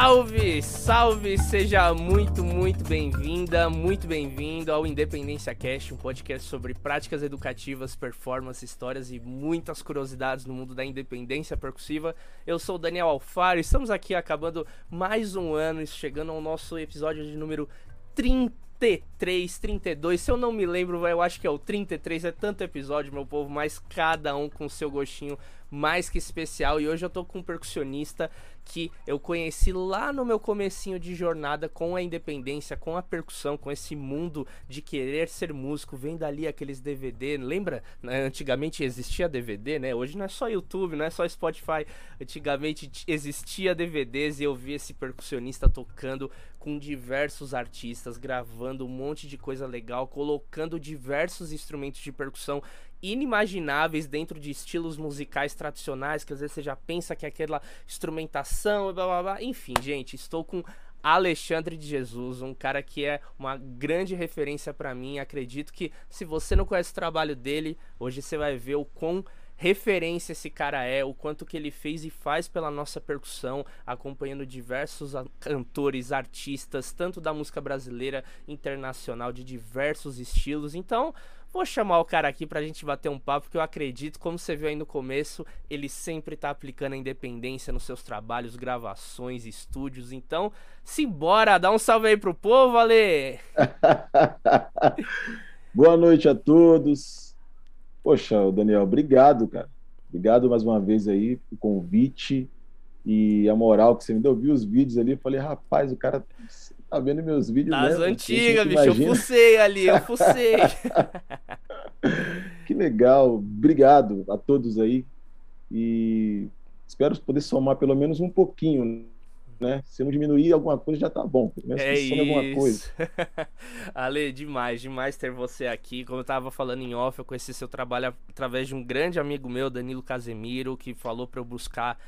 Salve, salve, seja muito, muito bem-vinda, muito bem-vindo ao Independência Cast, um podcast sobre práticas educativas, performance, histórias e muitas curiosidades no mundo da independência percussiva. Eu sou o Daniel Alfaro, estamos aqui acabando mais um ano, chegando ao nosso episódio de número 33, 32, se eu não me lembro, eu acho que é o 33, é tanto episódio, meu povo, mas cada um com seu gostinho mais que especial. E hoje eu tô com um percussionista que eu conheci lá no meu comecinho de jornada com a independência, com a percussão, com esse mundo de querer ser músico, vendo ali aqueles DVD, lembra? Né, antigamente existia DVD, né? Hoje não é só YouTube, não é só Spotify. Antigamente existia DVDs e eu vi esse percussionista tocando com diversos artistas, gravando um monte de coisa legal, colocando diversos instrumentos de percussão inimagináveis dentro de estilos musicais tradicionais, que às vezes você já pensa que é aquela instrumentação, blá blá blá. Enfim, gente, estou com Alexandre de Jesus, um cara que é uma grande referência para mim. Acredito que se você não conhece o trabalho dele, hoje você vai ver o quão referência esse cara é, o quanto que ele fez e faz pela nossa percussão, acompanhando diversos cantores, artistas, tanto da música brasileira, internacional, de diversos estilos. Então, Vou chamar o cara aqui pra gente bater um papo, porque eu acredito, como você viu aí no começo, ele sempre tá aplicando a independência nos seus trabalhos, gravações, estúdios. Então, simbora, dá um salve aí pro povo, Ale! Boa noite a todos. Poxa, Daniel, obrigado, cara. Obrigado mais uma vez aí pelo convite e a moral que você me deu. Eu vi os vídeos ali, falei, rapaz, o cara Tá vendo meus vídeos Das antigas, bicho. Imagina. Eu fucei ali, eu fucei. que legal. Obrigado a todos aí. E espero poder somar pelo menos um pouquinho, né? Se não diminuir alguma coisa, já tá bom. Pelo menos é isso. alguma coisa. Ale, demais, demais ter você aqui. Como eu tava falando em off, eu conheci seu trabalho através de um grande amigo meu, Danilo Casemiro, que falou para eu buscar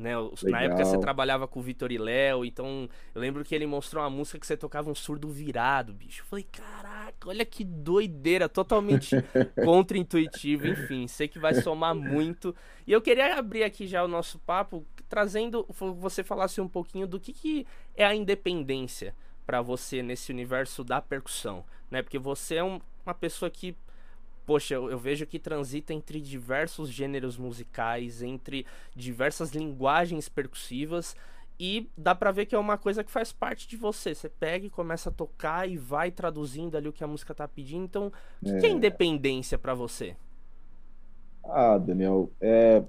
né? Na época você trabalhava com o Vitor e Léo, então eu lembro que ele mostrou uma música que você tocava um surdo virado, bicho. Eu falei, caraca, olha que doideira, totalmente contra-intuitivo, enfim, sei que vai somar muito. E eu queria abrir aqui já o nosso papo, trazendo, você falasse um pouquinho do que, que é a independência para você nesse universo da percussão, né? Porque você é um, uma pessoa que poxa, eu, eu, vejo que transita entre diversos gêneros musicais, entre diversas linguagens percussivas. E dá pra ver que é uma coisa que faz parte de você. Você pega e começa a tocar e vai traduzindo ali o que a música tá pedindo. Então, o que é, que é independência para você? Ah, Daniel, é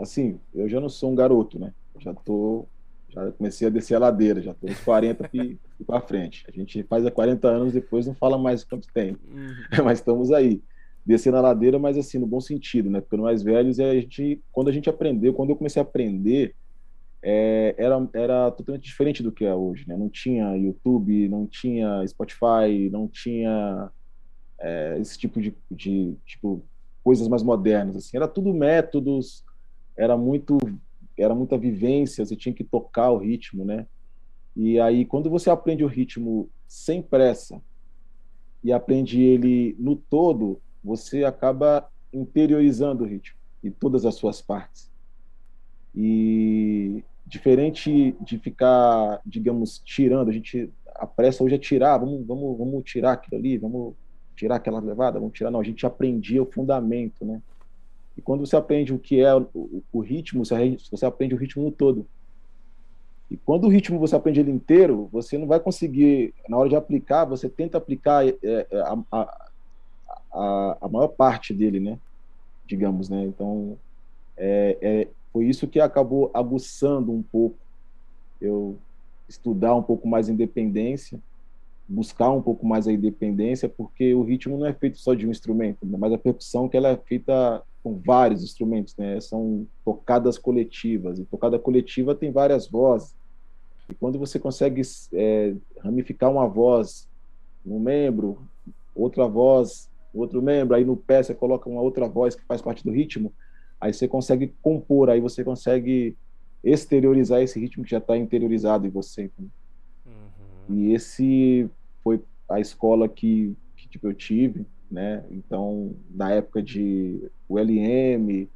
assim, eu já não sou um garoto, né? Já tô já comecei a descer a ladeira, já tô nos 40 e para frente. A gente faz há 40 anos, depois não fala mais quanto tempo. Uhum. Mas estamos aí descer na ladeira, mas assim, no bom sentido, né? Porque mais velhos, é a gente, quando a gente aprendeu, quando eu comecei a aprender, é, era, era totalmente diferente do que é hoje, né? Não tinha YouTube, não tinha Spotify, não tinha é, esse tipo de, de tipo, coisas mais modernas, assim. Era tudo métodos, era muito era muita vivência, você tinha que tocar o ritmo, né? E aí, quando você aprende o ritmo sem pressa e aprende ele no todo, você acaba interiorizando o ritmo e todas as suas partes. E diferente de ficar, digamos, tirando, a gente a pressa hoje é tirar, vamos, vamos, vamos tirar aquilo ali, vamos tirar aquela levada, vamos tirar. Não, a gente aprendia o fundamento, né? E quando você aprende o que é o, o ritmo, você, você aprende o ritmo no todo. E quando o ritmo você aprende ele inteiro, você não vai conseguir, na hora de aplicar, você tenta aplicar é, é a, a, a, a maior parte dele, né? Digamos, né? Então, é, é, foi isso que acabou aguçando um pouco eu estudar um pouco mais independência, buscar um pouco mais a independência, porque o ritmo não é feito só de um instrumento, mas a percussão que ela é feita com vários instrumentos, né? São tocadas coletivas e tocada coletiva tem várias vozes. E quando você consegue é, ramificar uma voz no membro, outra voz outro membro, aí no pé você coloca uma outra voz que faz parte do ritmo, aí você consegue compor, aí você consegue exteriorizar esse ritmo que já está interiorizado em você. Uhum. E esse foi a escola que, que tipo, eu tive, né? Então, na época de ULM,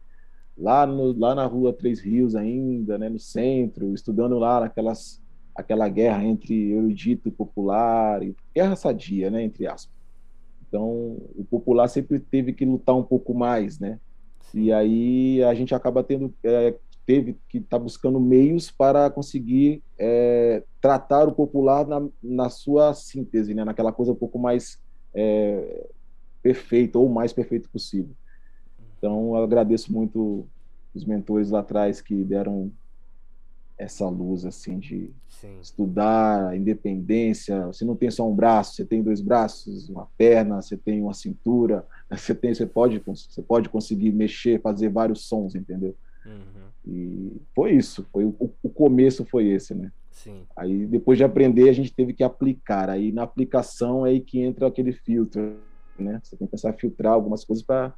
lá, no, lá na rua Três Rios ainda, né? No centro, estudando lá naquelas aquela guerra entre erudito e popular, guerra sadia, né, entre aspas. Então, o popular sempre teve que lutar um pouco mais, né? E aí a gente acaba tendo é, teve que estar tá buscando meios para conseguir é, tratar o popular na, na sua síntese, né? Naquela coisa um pouco mais é, perfeita ou o mais perfeito possível. Então, eu agradeço muito os mentores lá atrás que deram essa luz assim de Sim. estudar a independência. Você não tem só um braço, você tem dois braços, uma perna, você tem uma cintura, você tem, você pode, você pode conseguir mexer, fazer vários sons, entendeu? Uhum. E foi isso, foi o, o, começo foi esse, né? Sim. Aí depois de aprender a gente teve que aplicar. Aí na aplicação é aí que entra aquele filtro, né? Você tem que a filtrar algumas coisas para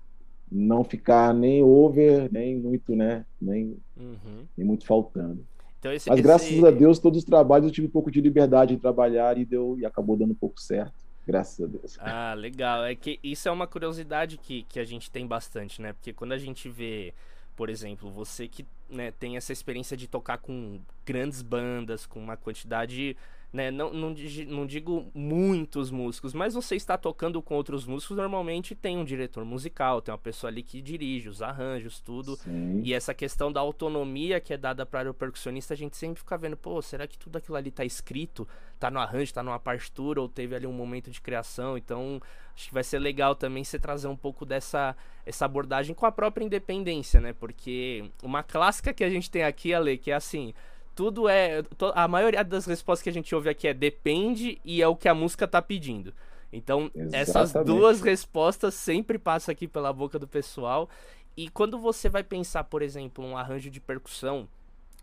não ficar nem over, nem muito, né? Nem, uhum. nem muito faltando. Então, esse, Mas graças esse... a Deus, todos os trabalhos eu tive um pouco de liberdade de trabalhar e deu e acabou dando um pouco certo. Graças a Deus. Ah, legal. É que isso é uma curiosidade que, que a gente tem bastante, né? Porque quando a gente vê, por exemplo, você que né, tem essa experiência de tocar com grandes bandas, com uma quantidade né? Não, não, não digo muitos músicos, mas você está tocando com outros músicos, normalmente tem um diretor musical, tem uma pessoa ali que dirige os arranjos, tudo. Sim. E essa questão da autonomia que é dada para o percussionista, a gente sempre fica vendo, pô, será que tudo aquilo ali tá escrito? Tá no arranjo, tá numa partitura, ou teve ali um momento de criação? Então, acho que vai ser legal também você trazer um pouco dessa essa abordagem com a própria independência, né? Porque uma clássica que a gente tem aqui, Ale, que é assim tudo é. A maioria das respostas que a gente ouve aqui é depende e é o que a música tá pedindo. Então, Exatamente. essas duas respostas sempre passam aqui pela boca do pessoal. E quando você vai pensar, por exemplo, um arranjo de percussão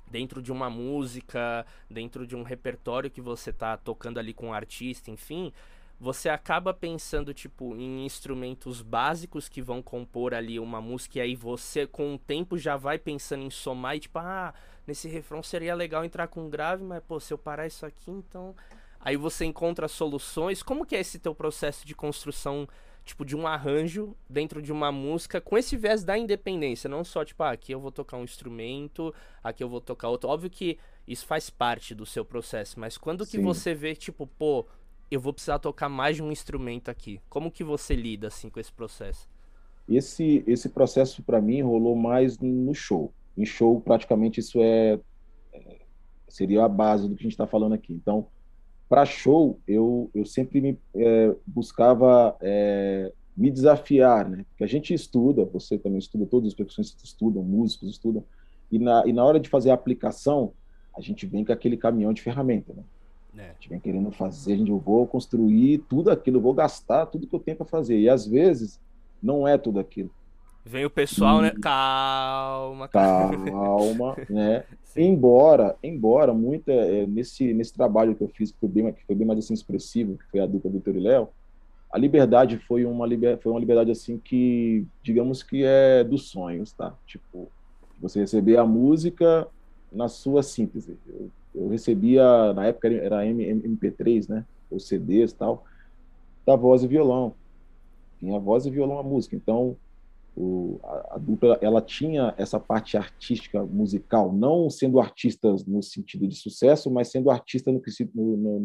dentro de uma música, dentro de um repertório que você tá tocando ali com um artista, enfim, você acaba pensando tipo em instrumentos básicos que vão compor ali uma música e aí você com o tempo já vai pensando em somar e tipo, ah, nesse refrão seria legal entrar com grave, mas pô, se eu parar isso aqui, então aí você encontra soluções. Como que é esse teu processo de construção, tipo, de um arranjo dentro de uma música com esse viés da independência, não só tipo, ah, aqui eu vou tocar um instrumento, aqui eu vou tocar outro. Óbvio que isso faz parte do seu processo, mas quando Sim. que você vê, tipo, pô, eu vou precisar tocar mais de um instrumento aqui. Como que você lida assim com esse processo? Esse esse processo para mim rolou mais no show em show praticamente isso é, é seria a base do que a gente está falando aqui. Então, para show eu eu sempre me é, buscava é, me desafiar, né? Porque a gente estuda, você também estuda, todos os percussionistas estudam, músicos estudam, e na, e na hora de fazer a aplicação, a gente vem com aquele caminhão de ferramenta, né? É. A gente vem querendo fazer, a gente, eu vou construir tudo aquilo, eu vou gastar tudo que eu tenho para fazer. E às vezes não é tudo aquilo. Vem o pessoal, né? Calma, calma, né? Embora, embora muito é, nesse nesse trabalho que eu fiz que foi bem que foi bem mais assim expressivo, que foi a dupla Vitor e Léo, a liberdade foi uma liber, foi uma liberdade assim que digamos que é dos sonhos, tá? Tipo, você receber a música na sua síntese. Eu, eu recebia na época era MP3, né? Ou CDs tal, da voz e violão. Tinha voz e violão a música. Então o, a, a, dupla ela tinha essa parte artística musical, não sendo artistas no sentido de sucesso, mas sendo artista no, no, no,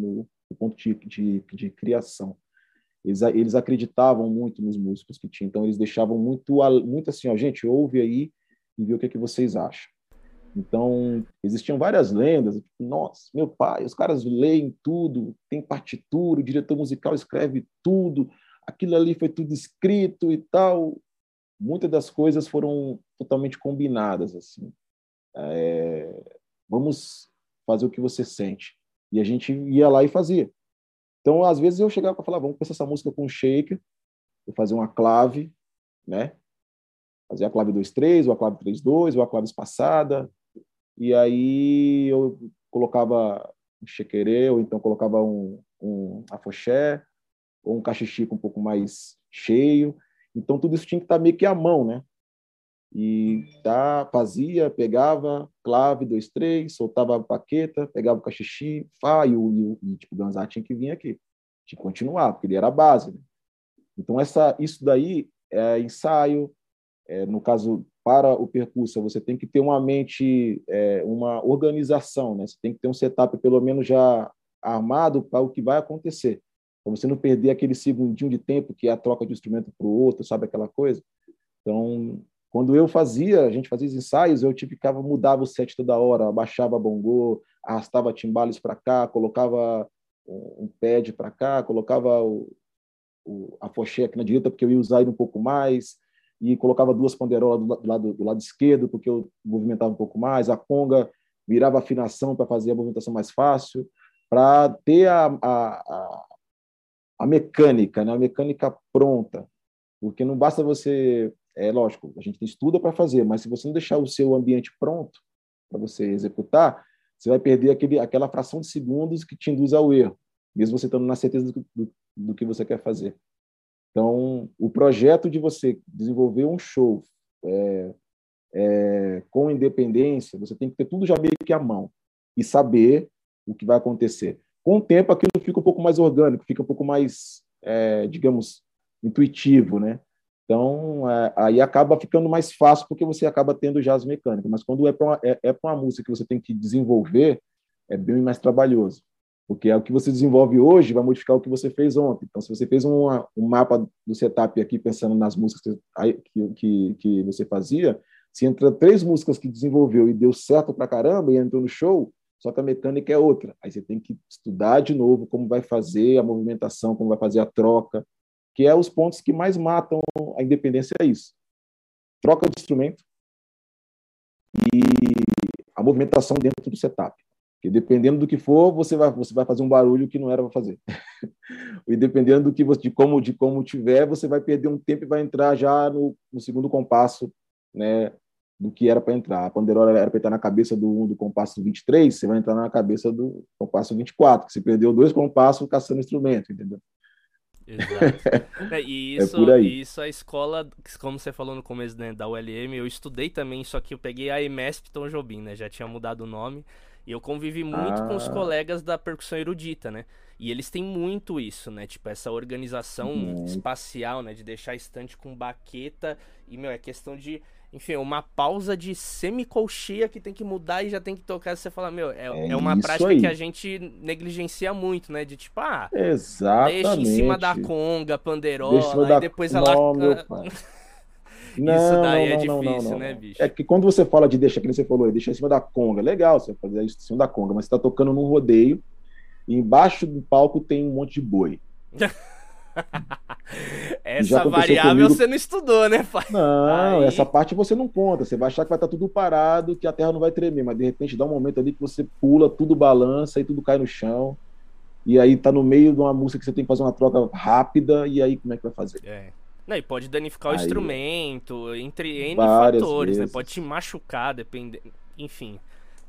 no ponto de, de, de criação. Eles, eles, acreditavam muito nos músicos que tinham, então eles deixavam muito, muito assim, ó, gente, ouve aí e vê o que, é que vocês acham. Então, existiam várias lendas, tipo, nossa, meu pai, os caras leem tudo, tem partitura, o diretor musical escreve tudo, aquilo ali foi tudo escrito e tal muitas das coisas foram totalmente combinadas assim. É, vamos fazer o que você sente. E a gente ia lá e fazia. Então, às vezes eu chegava para falar, vamos começar essa música com um shaker, eu fazia uma clave, né? Fazia a clave 2-3, ou a clave 3-2, ou a clave espaçada. E aí eu colocava um chequerê, ou então colocava um, um afoxé, ou um cachichico um pouco mais cheio. Então, tudo isso tinha que estar meio que à mão, né? E tá, fazia, pegava, clave, dois, três, soltava a paqueta, pegava o cachixi, fá, e o, e tipo, o Ganzá tinha que vir aqui. Tinha que continuar, porque ele era a base. Né? Então, essa, isso daí é ensaio, é, no caso, para o percurso, você tem que ter uma mente, é, uma organização, né? Você tem que ter um setup pelo menos já armado para o que vai acontecer. Para você não perder aquele segundinho de tempo que é a troca de instrumento para o outro, sabe aquela coisa? Então, quando eu fazia, a gente fazia os ensaios, eu ficava, mudava o set toda hora, abaixava bongô, arrastava timbales para cá, colocava um pad para cá, colocava o, o, a foché aqui na direita, porque eu ia usar ele um pouco mais, e colocava duas panderolas do, do, lado, do lado esquerdo, porque eu movimentava um pouco mais, a conga virava afinação para fazer a movimentação mais fácil, para ter a, a, a, mecânica, né? a mecânica pronta, porque não basta você, é lógico, a gente estuda para fazer, mas se você não deixar o seu ambiente pronto para você executar, você vai perder aquele, aquela fração de segundos que te induz ao erro, mesmo você estando na certeza do, do, do que você quer fazer. Então, o projeto de você desenvolver um show é, é, com independência, você tem que ter tudo já meio que à mão e saber o que vai acontecer. Com o tempo, aquilo fica um pouco mais orgânico, fica um pouco mais, é, digamos, intuitivo, né? Então, é, aí acaba ficando mais fácil porque você acaba tendo já as mecânicas. Mas quando é para uma, é, é uma música que você tem que desenvolver, é bem mais trabalhoso porque é o que você desenvolve hoje vai modificar o que você fez ontem. Então, se você fez uma, um mapa do setup aqui, pensando nas músicas que, que, que você fazia, se entra três músicas que desenvolveu e deu certo pra caramba e entrou no show, só que a mecânica é outra. Aí você tem que estudar de novo como vai fazer a movimentação, como vai fazer a troca, que é os pontos que mais matam a independência, é isso. Troca de instrumento e a movimentação dentro do setup. Porque dependendo do que for, você vai, você vai fazer um barulho que não era para fazer. e dependendo do que você, de como de como tiver, você vai perder um tempo e vai entrar já no, no segundo compasso, né, do que era para entrar. A panderola era para estar na cabeça do, do compasso 23, você vai entrar na cabeça do compasso 24, que você perdeu dois compassos caçando instrumento, entendeu? Exato. É, e é isso, é isso a escola, como você falou no começo né, da ULM, eu estudei também, só que eu peguei a EMESP Tom Jobim, né? Já tinha mudado o nome. E eu convivi muito ah. com os ah. colegas da percussão erudita, né? E eles têm muito isso, né? Tipo, essa organização uhum. espacial, né? De deixar estante com baqueta. E, meu, é questão de. Enfim, uma pausa de semicolcheia que tem que mudar e já tem que tocar. Você fala, meu, é, é, é uma prática aí. que a gente negligencia muito, né? De tipo, ah, Exatamente. deixa em cima da conga, panderola, e depois ela. Não, isso daí não, é não, difícil, não, né, bicho? É que quando você fala de deixa, que você falou, deixa em cima da conga, legal você fazer isso em cima da conga, mas você tá tocando num rodeio e embaixo do palco tem um monte de boi. essa variável comigo... você não estudou, né, pai? Não, Aí... essa parte você não conta. Você vai achar que vai estar tá tudo parado, que a terra não vai tremer, mas de repente dá um momento ali que você pula, tudo balança e tudo cai no chão. E aí tá no meio de uma música que você tem que fazer uma troca rápida, e aí como é que vai fazer? É. Não, e pode danificar Aí, o instrumento, entre N fatores, né? Pode te machucar, dependendo. Enfim.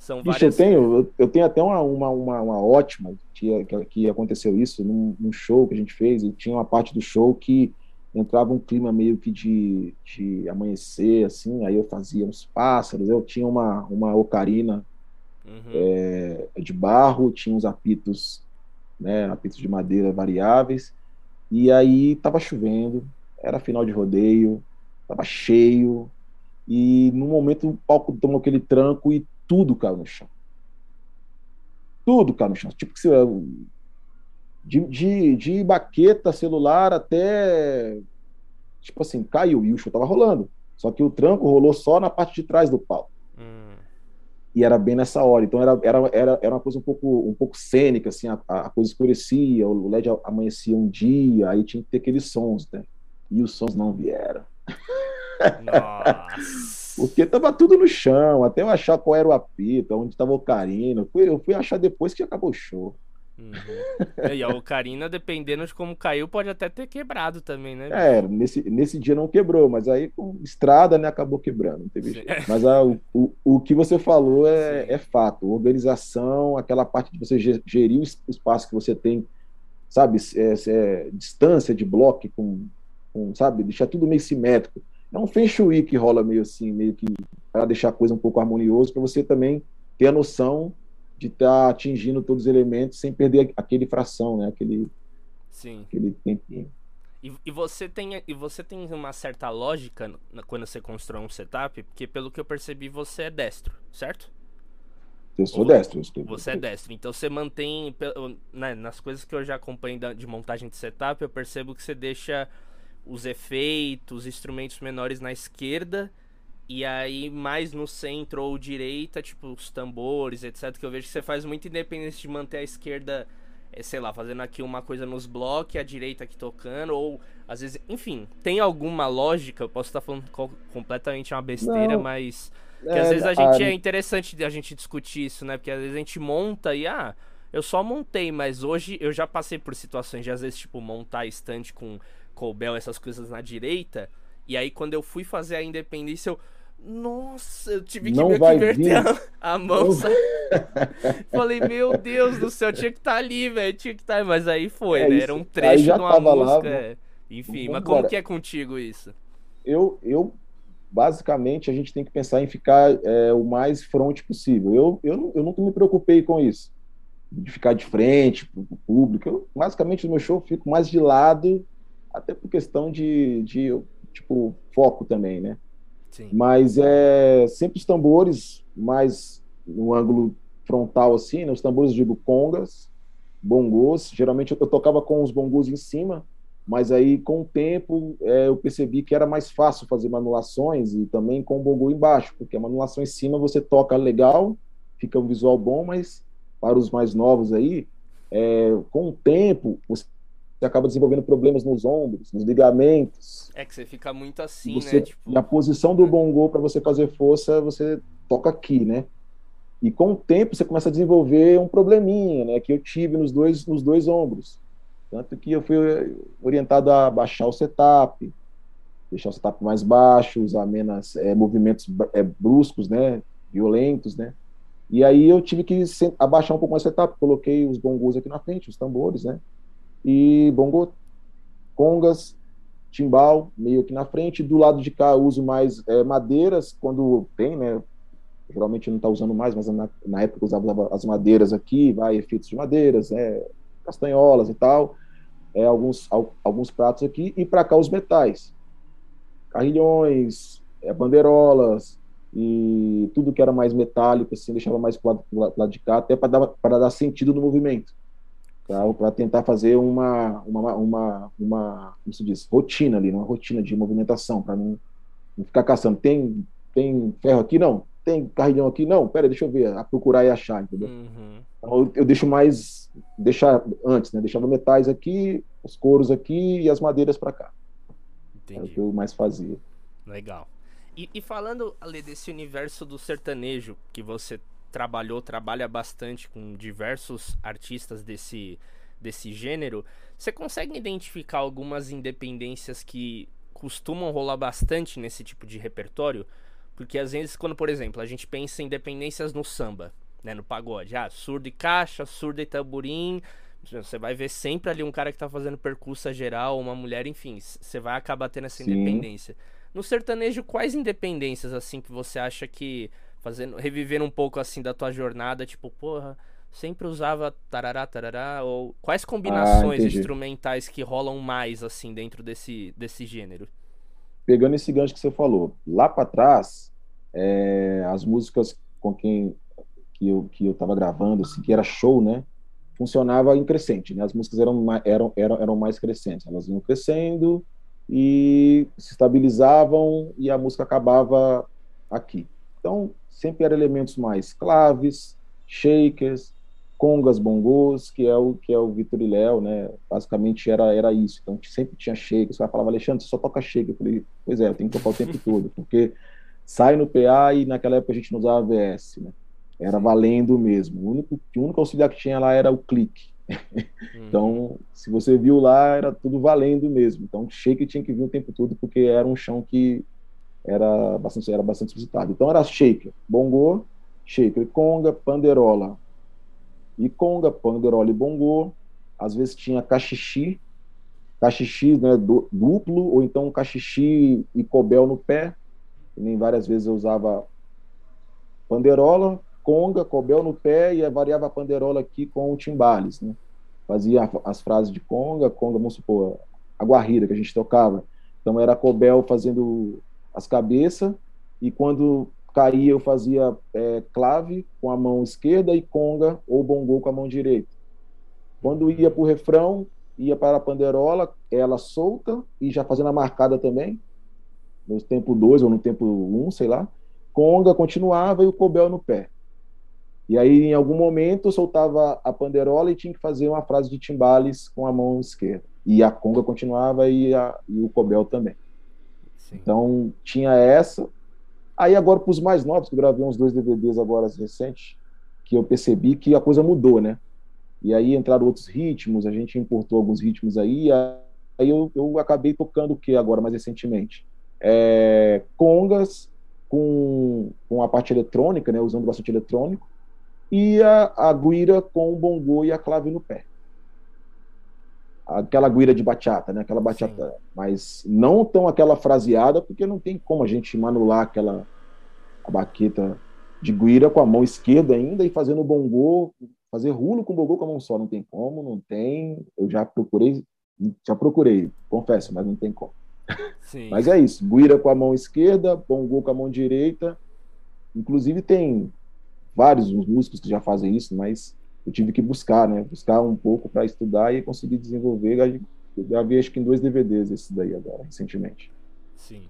São várias... eu tenho, eu tenho até uma, uma, uma, uma ótima que, que aconteceu isso num, num, show que a gente fez, e tinha uma parte do show que entrava um clima meio que de, de amanhecer, assim, aí eu fazia uns pássaros, eu tinha uma, uma ocarina uhum. é, de barro, tinha uns apitos, né, apitos de madeira variáveis, e aí tava chovendo, era final de rodeio, estava cheio, e no momento o palco tomou aquele tranco e tudo caiu no chão. Tudo caiu no chão. Tipo que você, de, de, de baqueta celular até. Tipo assim, caiu e o show tava rolando. Só que o tranco rolou só na parte de trás do palco. Hum. E era bem nessa hora. Então era, era, era, era uma coisa um pouco, um pouco cênica, assim, a, a coisa escurecia, o LED amanhecia um dia, aí tinha que ter aqueles sons, né? e os sons não vieram. Nossa. Porque tava tudo no chão, até eu achar qual era o apito, onde estava o Carina. Eu fui achar depois que acabou o show. Uhum. E a Ocarina, dependendo de como caiu, pode até ter quebrado também, né? É, nesse, nesse dia não quebrou, mas aí com estrada, né, acabou quebrando, Mas a, o, o, o que você falou é, é fato. Organização, aquela parte de você gerir o espaço que você tem, sabe, é, é, distância de bloco com com, sabe, deixar tudo meio simétrico. É um feng shui que rola meio assim, meio que para deixar a coisa um pouco harmonioso, para você também ter a noção de estar tá atingindo todos os elementos sem perder aquele fração, né? Aquele, Sim. aquele tempinho. E, e, você tem, e você tem uma certa lógica quando você constrói um setup, porque pelo que eu percebi, você é destro, certo? Eu sou Ou, destro. Eu você é destro. Então você mantém. Né, nas coisas que eu já acompanho de montagem de setup, eu percebo que você deixa os efeitos, os instrumentos menores na esquerda. E aí, mais no centro ou direita, tipo os tambores, etc. Que eu vejo que você faz muito independente de manter a esquerda é, sei lá, fazendo aqui uma coisa nos blocos, a direita aqui tocando, ou às vezes, enfim, tem alguma lógica, eu posso estar falando co completamente uma besteira, Não, mas que é, às vezes a gente a... é interessante a gente discutir isso, né? Porque às vezes a gente monta e ah, eu só montei, mas hoje eu já passei por situações de às vezes tipo montar estante com colbel, essas coisas na direita, e aí quando eu fui fazer a independência eu nossa, eu tive que, vai inverter a, a, mão. Falei, meu Deus do céu, tinha que estar tá ali, velho. Tinha que estar. Tá... Mas aí foi, é né? Era um trecho de uma música. Lá, é. Enfim, mas como que é contigo isso? Eu, eu, basicamente, a gente tem que pensar em ficar é, o mais front possível. Eu, eu, eu nunca me preocupei com isso, de ficar de frente para o público. Eu, basicamente, no meu show, fico mais de lado, até por questão de, de tipo, foco também, né? Sim. Mas é sempre os tambores mais no ângulo frontal assim, né? os tambores digo congas, bongos. Geralmente eu tocava com os bongos em cima, mas aí com o tempo é, eu percebi que era mais fácil fazer manulações e também com o bongo embaixo, porque a manulação em cima você toca legal, fica um visual bom, mas para os mais novos aí, é, com o tempo você você acaba desenvolvendo problemas nos ombros, nos ligamentos. É que você fica muito assim, você, né? Tipo... Na posição do bongo para você fazer força, você toca aqui, né? E com o tempo você começa a desenvolver um probleminha, né? Que eu tive nos dois, nos dois ombros. Tanto que eu fui orientado a baixar o setup, deixar o setup mais baixo, usar menos é, movimentos é, bruscos, né? Violentos, né? E aí eu tive que abaixar um pouco mais o setup. Coloquei os bongos aqui na frente, os tambores, né? E bongo, congas, timbal, meio aqui na frente. Do lado de cá uso mais é, madeiras, quando tem, né? Geralmente não está usando mais, mas na, na época usava as madeiras aqui, vai, efeitos de madeiras, é, castanholas e tal. É, alguns, alguns pratos aqui, e para cá os metais. Carrilhões, é, bandeirolas, e tudo que era mais metálico, assim, deixava mais para o lado de cá, até para dar, dar sentido no movimento para tentar fazer uma, uma, uma, uma, como se diz, rotina ali, uma rotina de movimentação, para não, não ficar caçando. Tem, tem ferro aqui? Não. Tem carrilhão aqui? Não. Pera, deixa eu ver, a procurar e achar, entendeu? Uhum. Então, eu, eu, deixo mais, deixar antes, né? Deixava metais aqui, os couros aqui e as madeiras para cá. Entendi. Era o que eu mais fazia. Legal. E, e falando, Ale, desse universo do sertanejo que você trabalhou, trabalha bastante com diversos artistas desse, desse gênero, você consegue identificar algumas independências que costumam rolar bastante nesse tipo de repertório? Porque às vezes, quando, por exemplo, a gente pensa em independências no samba, né, no pagode, ah, surdo e caixa, surdo e tamborim, você vai ver sempre ali um cara que tá fazendo percussa geral, uma mulher, enfim, você vai acabar tendo essa Sim. independência. No sertanejo, quais independências, assim, que você acha que fazendo, revivendo um pouco assim da tua jornada, tipo, porra, sempre usava tarará, tarará, ou quais combinações ah, instrumentais que rolam mais assim dentro desse, desse gênero? Pegando esse gancho que você falou, lá para trás, é, as músicas com quem que eu, que eu tava gravando, assim, que era show, né? Funcionava em crescente, né? As músicas eram, eram, eram, eram mais crescentes, elas iam crescendo e se estabilizavam e a música acabava aqui. Então, sempre eram elementos mais claves, shakers, congas, bongos, que é o que é o Vitor e Léo, né? Basicamente era era isso. Então sempre tinha shakers. O cara falava, Alexandre, você só toca shaker. Eu falei, pois é, eu tenho que tocar o tempo todo, porque sai no PA e naquela época a gente não usava VS, né? Era valendo mesmo. O único, o único auxiliar que tinha lá era o clique. Uhum. então, se você viu lá, era tudo valendo mesmo. Então, shake tinha que vir o tempo todo, porque era um chão que era bastante, era bastante visitado. Então era shaker, bongo, shaker, conga, panderola. E conga, panderola e bongo. Às vezes tinha cachixi, cachixi né, duplo, ou então cachixi e cobel no pé. E nem várias vezes eu usava panderola, conga, cobel no pé e variava a panderola aqui com timbales, né? Fazia as frases de conga, conga, vamos supor, a guarrira que a gente tocava. Então era Cobel fazendo as cabeças e quando caía eu fazia é, clave com a mão esquerda e conga ou bongô com a mão direita. Quando ia para o refrão, ia para a panderola, ela solta e já fazendo a marcada também, no tempo 2 ou no tempo 1, um, sei lá. Conga continuava e o cobel no pé. E aí, em algum momento, eu soltava a panderola e tinha que fazer uma frase de timbales com a mão esquerda. E a conga continuava e, a, e o cobel também. Sim. Então, tinha essa. Aí, agora, para os mais novos, que eu gravei uns dois DVDs agora recentes, que eu percebi que a coisa mudou, né? E aí entraram outros ritmos, a gente importou alguns ritmos aí. Aí eu, eu acabei tocando o que agora, mais recentemente? É, congas com, com a parte eletrônica, né? Usando bastante eletrônico e a, a guira com o bongô e a clave no pé. Aquela guira de bachata, né? Aquela bachata, Sim. mas não tão aquela fraseada, porque não tem como a gente manular aquela a baqueta de guira com a mão esquerda ainda e fazendo bongô, fazer rulo com o bongô com a mão só, não tem como, não tem. Eu já procurei, já procurei, confesso, mas não tem como. Sim. Mas é isso, guira com a mão esquerda, bongô com a mão direita. Inclusive tem vários músicos que já fazem isso, mas eu tive que buscar, né? Buscar um pouco para estudar e conseguir desenvolver. Já vi acho que em dois DVDs esse daí agora, recentemente. Sim.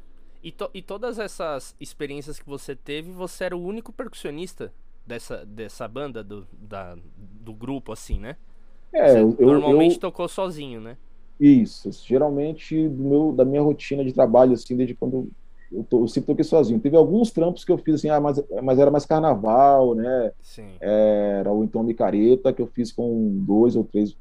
E, to e todas essas experiências que você teve, você era o único percussionista dessa, dessa banda, do, da, do grupo, assim, né? É, eu, normalmente eu... tocou sozinho, né? Isso, geralmente do meu, da minha rotina de trabalho, assim, desde quando eu, tô, eu sempre toquei sozinho. Teve alguns trampos que eu fiz assim, ah, mas, mas era mais carnaval, né? Sim. Era o então micareta que eu fiz com dois ou três,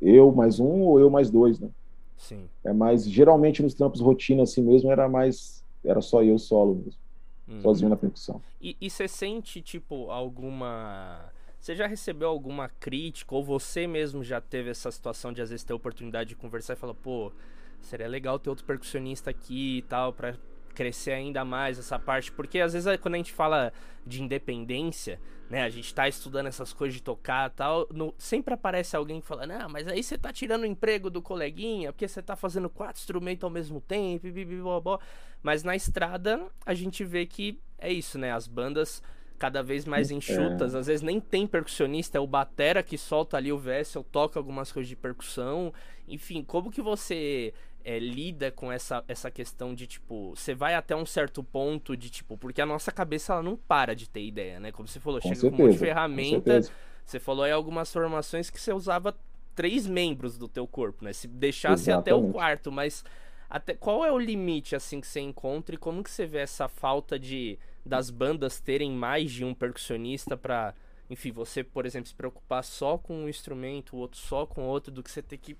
eu mais um ou eu mais dois, né? Sim. É mais geralmente nos trampos rotina assim mesmo era mais era só eu solo mesmo, uhum. sozinho na percussão. E você sente tipo alguma você já recebeu alguma crítica ou você mesmo já teve essa situação de às vezes ter a oportunidade de conversar e falar, pô, seria legal ter outro percussionista aqui e tal para crescer ainda mais essa parte, porque às vezes quando a gente fala de independência, né, a gente tá estudando essas coisas de tocar tal, no, sempre aparece alguém que fala, não, mas aí você tá tirando o emprego do coleguinha, porque você tá fazendo quatro instrumentos ao mesmo tempo, bibibobó. mas na estrada a gente vê que é isso, né, as bandas cada vez mais enxutas, é. às vezes nem tem percussionista, é o batera que solta ali o vessel, toca algumas coisas de percussão, enfim, como que você é, lida com essa, essa questão de, tipo, você vai até um certo ponto de, tipo, porque a nossa cabeça ela não para de ter ideia, né? Como você falou, com chega certeza, com um monte de ferramenta. Você falou aí algumas formações que você usava três membros do teu corpo, né? Se deixasse Exatamente. até o quarto, mas até qual é o limite assim que você encontra e como que você vê essa falta de das bandas terem mais de um percussionista para enfim, você, por exemplo, se preocupar só com um instrumento, o outro só com outro, do que você ter que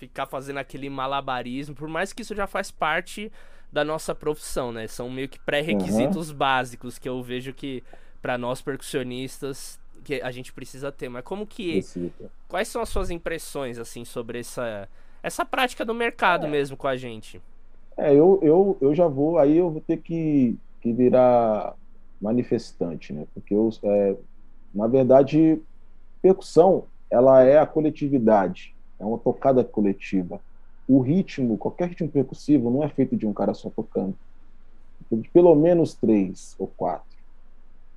ficar fazendo aquele malabarismo, por mais que isso já faz parte da nossa profissão, né? São meio que pré-requisitos uhum. básicos que eu vejo que para nós percussionistas que a gente precisa ter. Mas como que Precisa. quais são as suas impressões assim sobre essa essa prática do mercado é. mesmo com a gente? É, eu, eu, eu já vou, aí eu vou ter que, que virar manifestante, né? Porque eu, é, na verdade, percussão, ela é a coletividade é uma tocada coletiva. O ritmo, qualquer ritmo percussivo, não é feito de um cara só tocando. De pelo menos três ou quatro.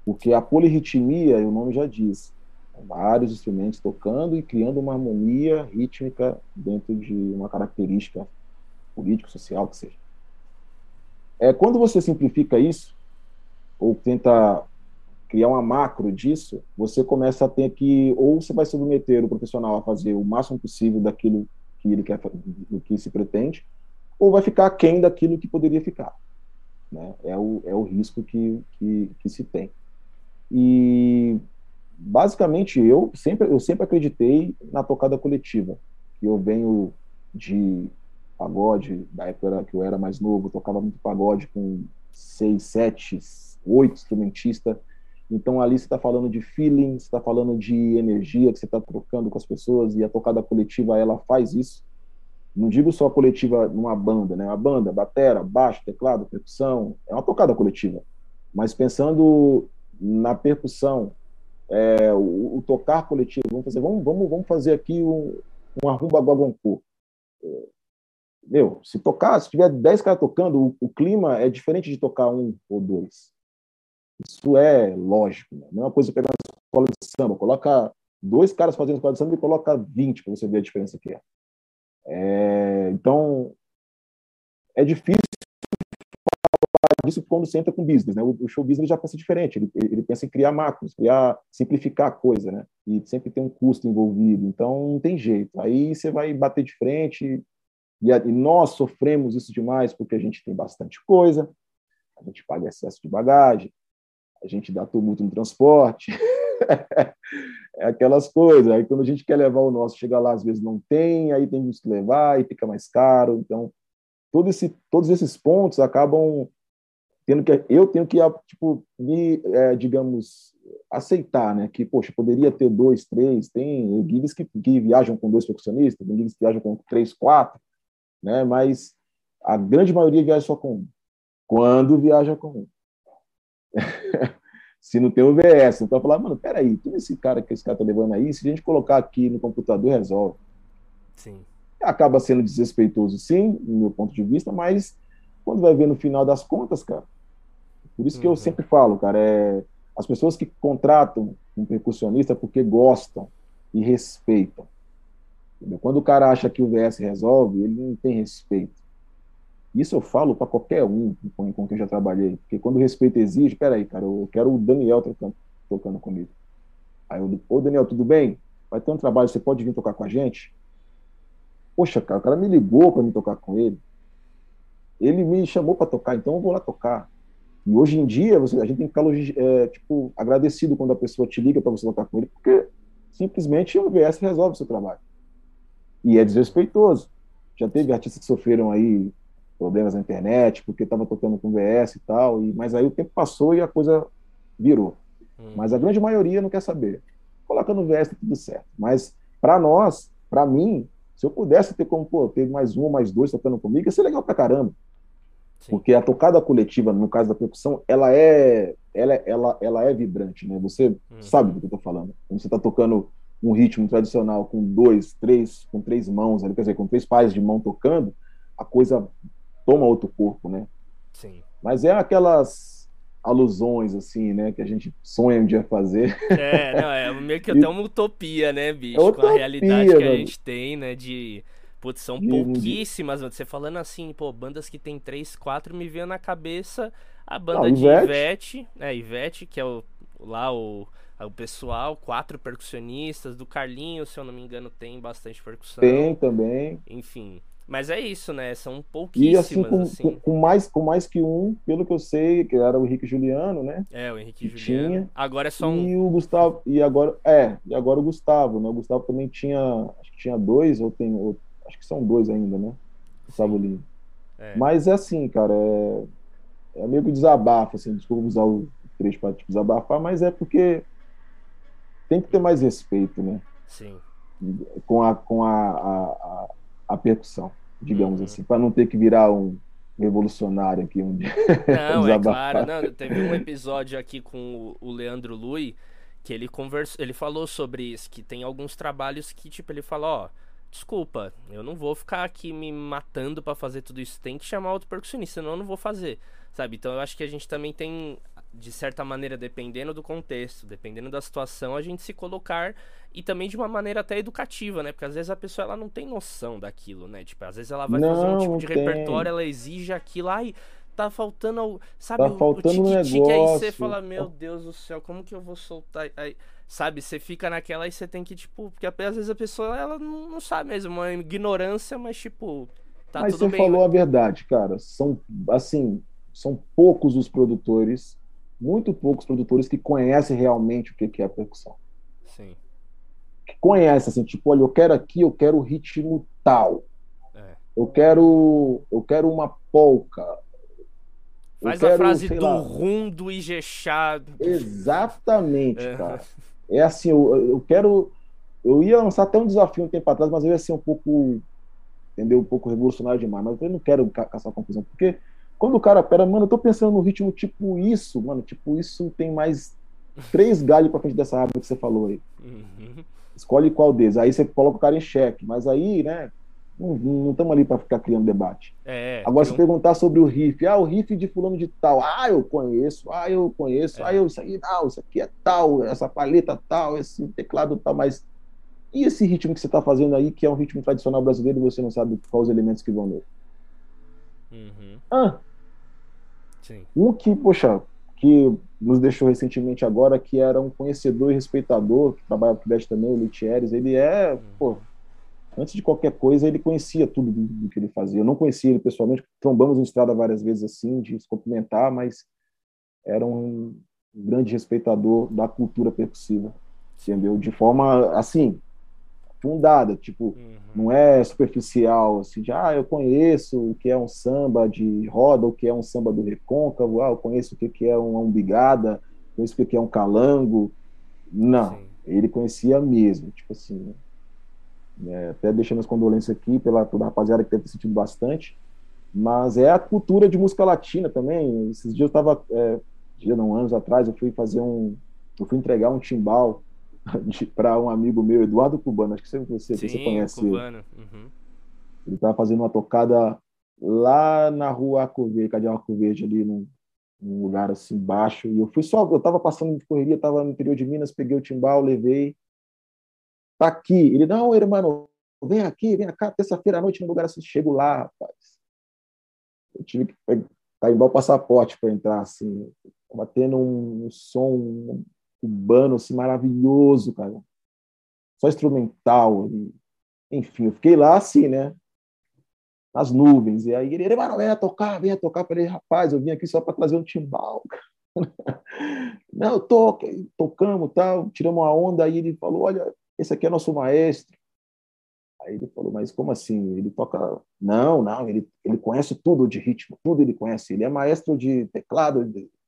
Porque a polirritmia, o nome já diz, vários instrumentos tocando e criando uma harmonia rítmica dentro de uma característica política, social, que seja. É, quando você simplifica isso, ou tenta criar uma macro disso, você começa a ter que, ou você vai submeter o profissional a fazer o máximo possível daquilo que ele quer, do que se pretende, ou vai ficar aquém daquilo que poderia ficar. Né? É, o, é o risco que, que, que se tem. E, basicamente, eu sempre, eu sempre acreditei na tocada coletiva, que eu venho de pagode, da época que eu era mais novo, tocava muito pagode com seis, sete, oito instrumentistas, então ali você está falando de feeling, você está falando de energia que você está trocando com as pessoas e a tocada coletiva ela faz isso. Não digo só coletiva numa banda, né? A banda, batera, baixo, teclado, percussão, é uma tocada coletiva. Mas pensando na percussão, é, o, o, tocar coletivo, vamos fazer, vamos, vamos, vamos fazer aqui um, um arrumba guaguancô. meu, se tocar, se tiver 10 caras tocando, o, o, clima é diferente de tocar um ou dois. Isso é lógico. Né? Não é uma coisa pegar uma escola de samba, coloca dois caras fazendo escola de samba e coloca 20 para você ver a diferença que é. é. Então, é difícil falar disso quando você entra com business, né? O, o show business já pensa diferente, ele, ele pensa em criar macros, criar, simplificar a coisa, né? E sempre tem um custo envolvido, então não tem jeito. Aí você vai bater de frente, e, e nós sofremos isso demais porque a gente tem bastante coisa, a gente paga excesso de bagagem, a gente dá tumulto no transporte, é aquelas coisas. Aí quando a gente quer levar o nosso, chega lá, às vezes não tem, aí tem que levar e fica mais caro. Então, todo esse, todos esses pontos acabam tendo que eu tenho que tipo me é, digamos aceitar né que poxa poderia ter dois três tem guias que, que viajam com dois percussionistas tem guias que viajam com três quatro né? Mas a grande maioria viaja só com um. Quando viaja com um. se não tem o VS, então falar, mano, peraí, tudo esse cara que esse cara tá levando aí, se a gente colocar aqui no computador, resolve. Sim. Acaba sendo desrespeitoso, sim, no meu ponto de vista, mas quando vai ver no final das contas, cara, por isso que uhum. eu sempre falo, cara, é as pessoas que contratam um percussionista porque gostam e respeitam. Quando o cara acha que o VS resolve, ele não tem respeito. Isso eu falo para qualquer um com, com quem eu já trabalhei. Porque quando o respeito exige, peraí, cara, eu quero o Daniel tocando, tocando comigo. Aí eu, ô Daniel, tudo bem? Vai ter um trabalho, você pode vir tocar com a gente? Poxa, cara, o cara me ligou para me tocar com ele. Ele me chamou para tocar, então eu vou lá tocar. E hoje em dia, você, a gente tem que ficar é, tipo, agradecido quando a pessoa te liga para você tocar com ele, porque simplesmente o VS resolve o seu trabalho. E é desrespeitoso. Já teve artistas que sofreram aí problemas na internet, porque estava tocando com VS e tal, e, mas aí o tempo passou e a coisa virou. Hum. Mas a grande maioria não quer saber. Coloca no VS tá tudo certo. Mas para nós, para mim, se eu pudesse ter como, pô, ter mais um ou mais dois tocando comigo, ia ser legal pra caramba. Sim. Porque a tocada coletiva, no caso da percussão, ela é, ela, ela, ela é vibrante, né? Você hum. sabe do que eu tô falando. Quando você tá tocando um ritmo tradicional com dois, três, com três mãos, quer dizer, com três pares de mão tocando, a coisa toma outro corpo, né? Sim. Mas é aquelas alusões, assim, né, que a gente sonha um dia fazer. É, não, é meio que até uma utopia, né, bicho? É utopia, com a realidade que a gente tem, né, de... Putz, são pouquíssimas, você falando assim, pô, bandas que tem três, quatro, me veio na cabeça a banda não, de Ivete, Ivete, é, Ivete, que é o, lá o o pessoal, quatro percussionistas, do Carlinho, se eu não me engano, tem bastante percussão. Tem também. Enfim. Mas é isso, né? São pouquíssimas. E assim, com, assim. com, mais, com mais que um, pelo que eu sei, que era o Henrique Juliano, né? É, o Henrique Juliano. Tinha. Agora é só um. E o Gustavo, e agora, é, e agora o Gustavo, né? O Gustavo também tinha, acho que tinha dois, ou tem, ou, acho que são dois ainda, né? Gustavo Lima. É. Mas é assim, cara, é, é meio que desabafo, assim, desculpa usar o trecho para tipo, desabafar, mas é porque tem que ter mais respeito, né? Sim. Com a, com a, a, a, a percussão, digamos uhum. assim, para não ter que virar um revolucionário aqui um dia. Não, é claro. Não, teve um episódio aqui com o Leandro Lui que ele conversou, ele falou sobre isso, que tem alguns trabalhos que, tipo, ele fala, ó, desculpa, eu não vou ficar aqui me matando para fazer tudo isso, tem que chamar outro percussionista, senão eu não vou fazer, sabe? Então eu acho que a gente também tem de certa maneira, dependendo do contexto, dependendo da situação, a gente se colocar e também de uma maneira até educativa, né? Porque às vezes a pessoa ela não tem noção daquilo, né? Tipo, às vezes ela vai não, fazer um tipo de tem. repertório, ela exige aquilo, ai, tá faltando, sabe, tá o, faltando o tique -tique, aí você fala, meu Deus do céu, como que eu vou soltar? Aí, sabe, você fica naquela e você tem que, tipo, porque às vezes a pessoa, ela não, não sabe mesmo, uma ignorância, mas tipo, tá mas tudo bem. Mas você falou né? a verdade, cara, são, assim, são poucos os produtores muito poucos produtores que conhecem realmente o que é a percussão. Sim. Que conhecem, assim, tipo, olha, eu quero aqui, eu quero ritmo tal. É. Eu quero eu quero uma polca. Faz quero, a frase do lá, rum do Ijexá. Exatamente, é. cara. É assim, eu, eu quero. Eu ia lançar até um desafio um tempo atrás, mas eu ia ser um pouco. Entendeu? Um pouco revolucionário demais. Mas eu não quero caçar confusão, porque quando o cara pera, mano, eu tô pensando no ritmo tipo isso, mano, tipo isso tem mais três galhos pra frente dessa árvore que você falou aí. Uhum. Escolhe qual deles. Aí você coloca o cara em xeque. Mas aí, né, Não estamos ali para ficar criando debate. É, Agora, se perguntar sobre o riff, ah, o riff de fulano de tal, ah, eu conheço, ah, eu conheço, é. ah, eu, isso aí, não, isso aqui é tal, essa paleta tal, esse teclado tal, mas e esse ritmo que você está fazendo aí, que é um ritmo tradicional brasileiro, e você não sabe quais os elementos que vão nele? Uhum. Ah, Sim. um que, poxa, que nos deixou recentemente agora, que era um conhecedor e respeitador, que trabalha com o também, o Lutieres, ele é, uhum. pô, antes de qualquer coisa, ele conhecia tudo do, do, que ele fazia. Eu não conhecia ele pessoalmente, trombamos em estrada várias vezes assim, de se cumprimentar, mas era um grande respeitador da cultura percussiva, entendeu? De forma, assim, fundada, tipo, uhum. não é superficial, assim, de, ah, eu conheço o que é um samba de roda, o que é um samba do recôncavo, ah, eu conheço o que é uma umbigada, conheço o que é um calango. Não, Sim. ele conhecia mesmo, tipo assim, é, até deixando as condolências aqui pela toda a rapaziada que deve ter sentido bastante. Mas é a cultura de música latina também. Esses dias eu estava, é, dia não, anos atrás, eu fui fazer um. Eu fui entregar um timbal para um amigo meu, Eduardo Cubano. Acho que você, Sim, você conhece Cubano. ele. Uhum. Ele estava fazendo uma tocada lá na rua Arco Verde, Arco Verde, ali num, num, lugar assim baixo. E eu fui só, eu estava passando de correria, estava no interior de Minas, peguei o timbal, levei tá aqui. Ele, não, irmão, vem aqui, vem cá, terça-feira à noite no lugar assim. Chego lá, rapaz. Eu tive que carimbar o passaporte para entrar, assim. Batendo um som cubano, assim, maravilhoso, cara. Só instrumental. Enfim, eu fiquei lá, assim, né? Nas nuvens. E aí ele, venha tocar, venha tocar. Eu falei, rapaz, eu vim aqui só para trazer um timbal. Não, toca, tocamos, tal, tiramos uma onda. Aí ele falou, olha, esse aqui é nosso maestro. Aí ele falou, mas como assim? Ele toca. Não, não, ele, ele conhece tudo de ritmo, tudo ele conhece. Ele é maestro de teclado,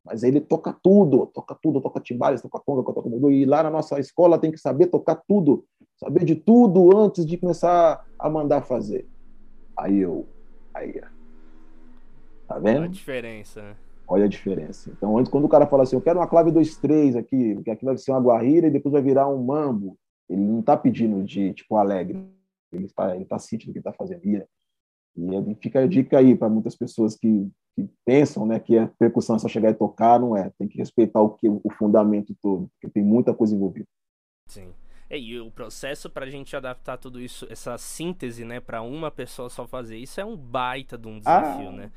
mas ele toca tudo, toca tudo, toca timbales, toca conga, toca tudo. E lá na nossa escola tem que saber tocar tudo, saber de tudo antes de começar a mandar fazer. Aí eu. Aí. Tá vendo? Olha a diferença, né? Olha a diferença. Então, antes, quando o cara fala assim, eu quero uma clave 2-3 aqui, porque aqui vai ser uma guarrira e depois vai virar um mambo. Ele não está pedindo de tipo alegre, ele está ele tá sentindo o que está fazendo. E, e fica a dica aí para muitas pessoas que, que pensam né, que a percussão é só chegar e tocar, não é. Tem que respeitar o, que, o fundamento todo, porque tem muita coisa envolvida. Sim. É, e o processo para a gente adaptar tudo isso, essa síntese, né, para uma pessoa só fazer isso é um baita de um desafio, ah, né?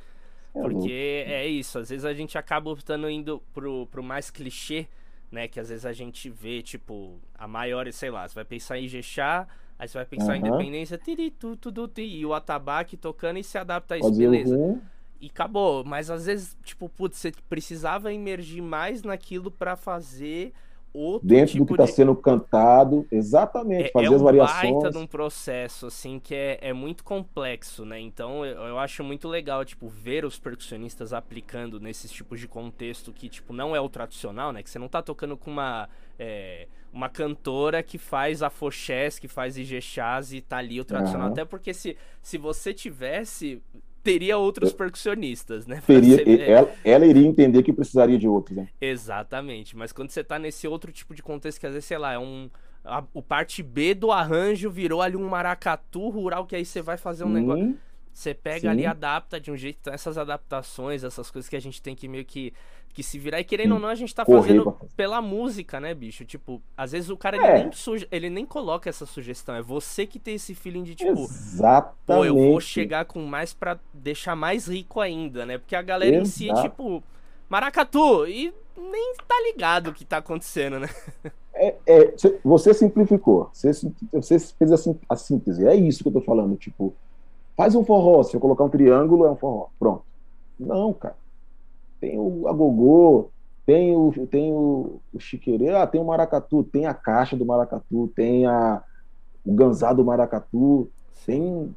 É porque é isso, às vezes a gente acaba optando indo pro, pro mais clichê, né? Que às vezes a gente vê, tipo, a maior, sei lá, você vai pensar em Jexá, aí você vai pensar uhum. em Independência, tiri, tu, tu, tu, e o atabaque tocando e se adapta a isso, Pode beleza. E acabou, mas às vezes, tipo, putz, você precisava emergir mais naquilo para fazer outro dentro tipo do que está de... sendo cantado, exatamente, é, fazer é as variações. É um baita de um processo, assim, que é, é muito complexo, né? Então, eu, eu, acho muito legal, tipo, ver os percussionistas aplicando nesses tipos de contexto que, tipo, não é o tradicional, né? Que você não tá tocando com uma... É, uma cantora que faz afoxés, que faz ijexás e tá ali o tradicional. Uhum. Até porque se, se você tivesse teria outros percussionistas, né? Teria, ela, ela, iria entender que precisaria de outros, né? Exatamente, mas quando você tá nesse outro tipo de contexto, que às vezes, sei lá, é um. A, o parte B do arranjo virou ali um maracatu rural, que aí você vai fazer um negócio. Você pega Sim. ali adapta de um jeito. Então essas adaptações, essas coisas que a gente tem que meio que que se virar. E querendo ou não, a gente tá fazendo pela música, né, bicho? Tipo, às vezes o cara é. ele, nem suge... ele nem coloca essa sugestão. É você que tem esse feeling de tipo, Exatamente. pô, eu vou chegar com mais para deixar mais rico ainda, né? Porque a galera Exato. em si é tipo, maracatu, e nem tá ligado o que tá acontecendo, né? É, é, você simplificou, você, você fez a, a síntese. É isso que eu tô falando, tipo, faz um forró, se eu colocar um triângulo, é um forró. Pronto. Não, cara tem o agogô, tem o, tem o, o chiqueire, ah, tem o maracatu, tem a caixa do maracatu, tem a, o ganzá do maracatu, tem,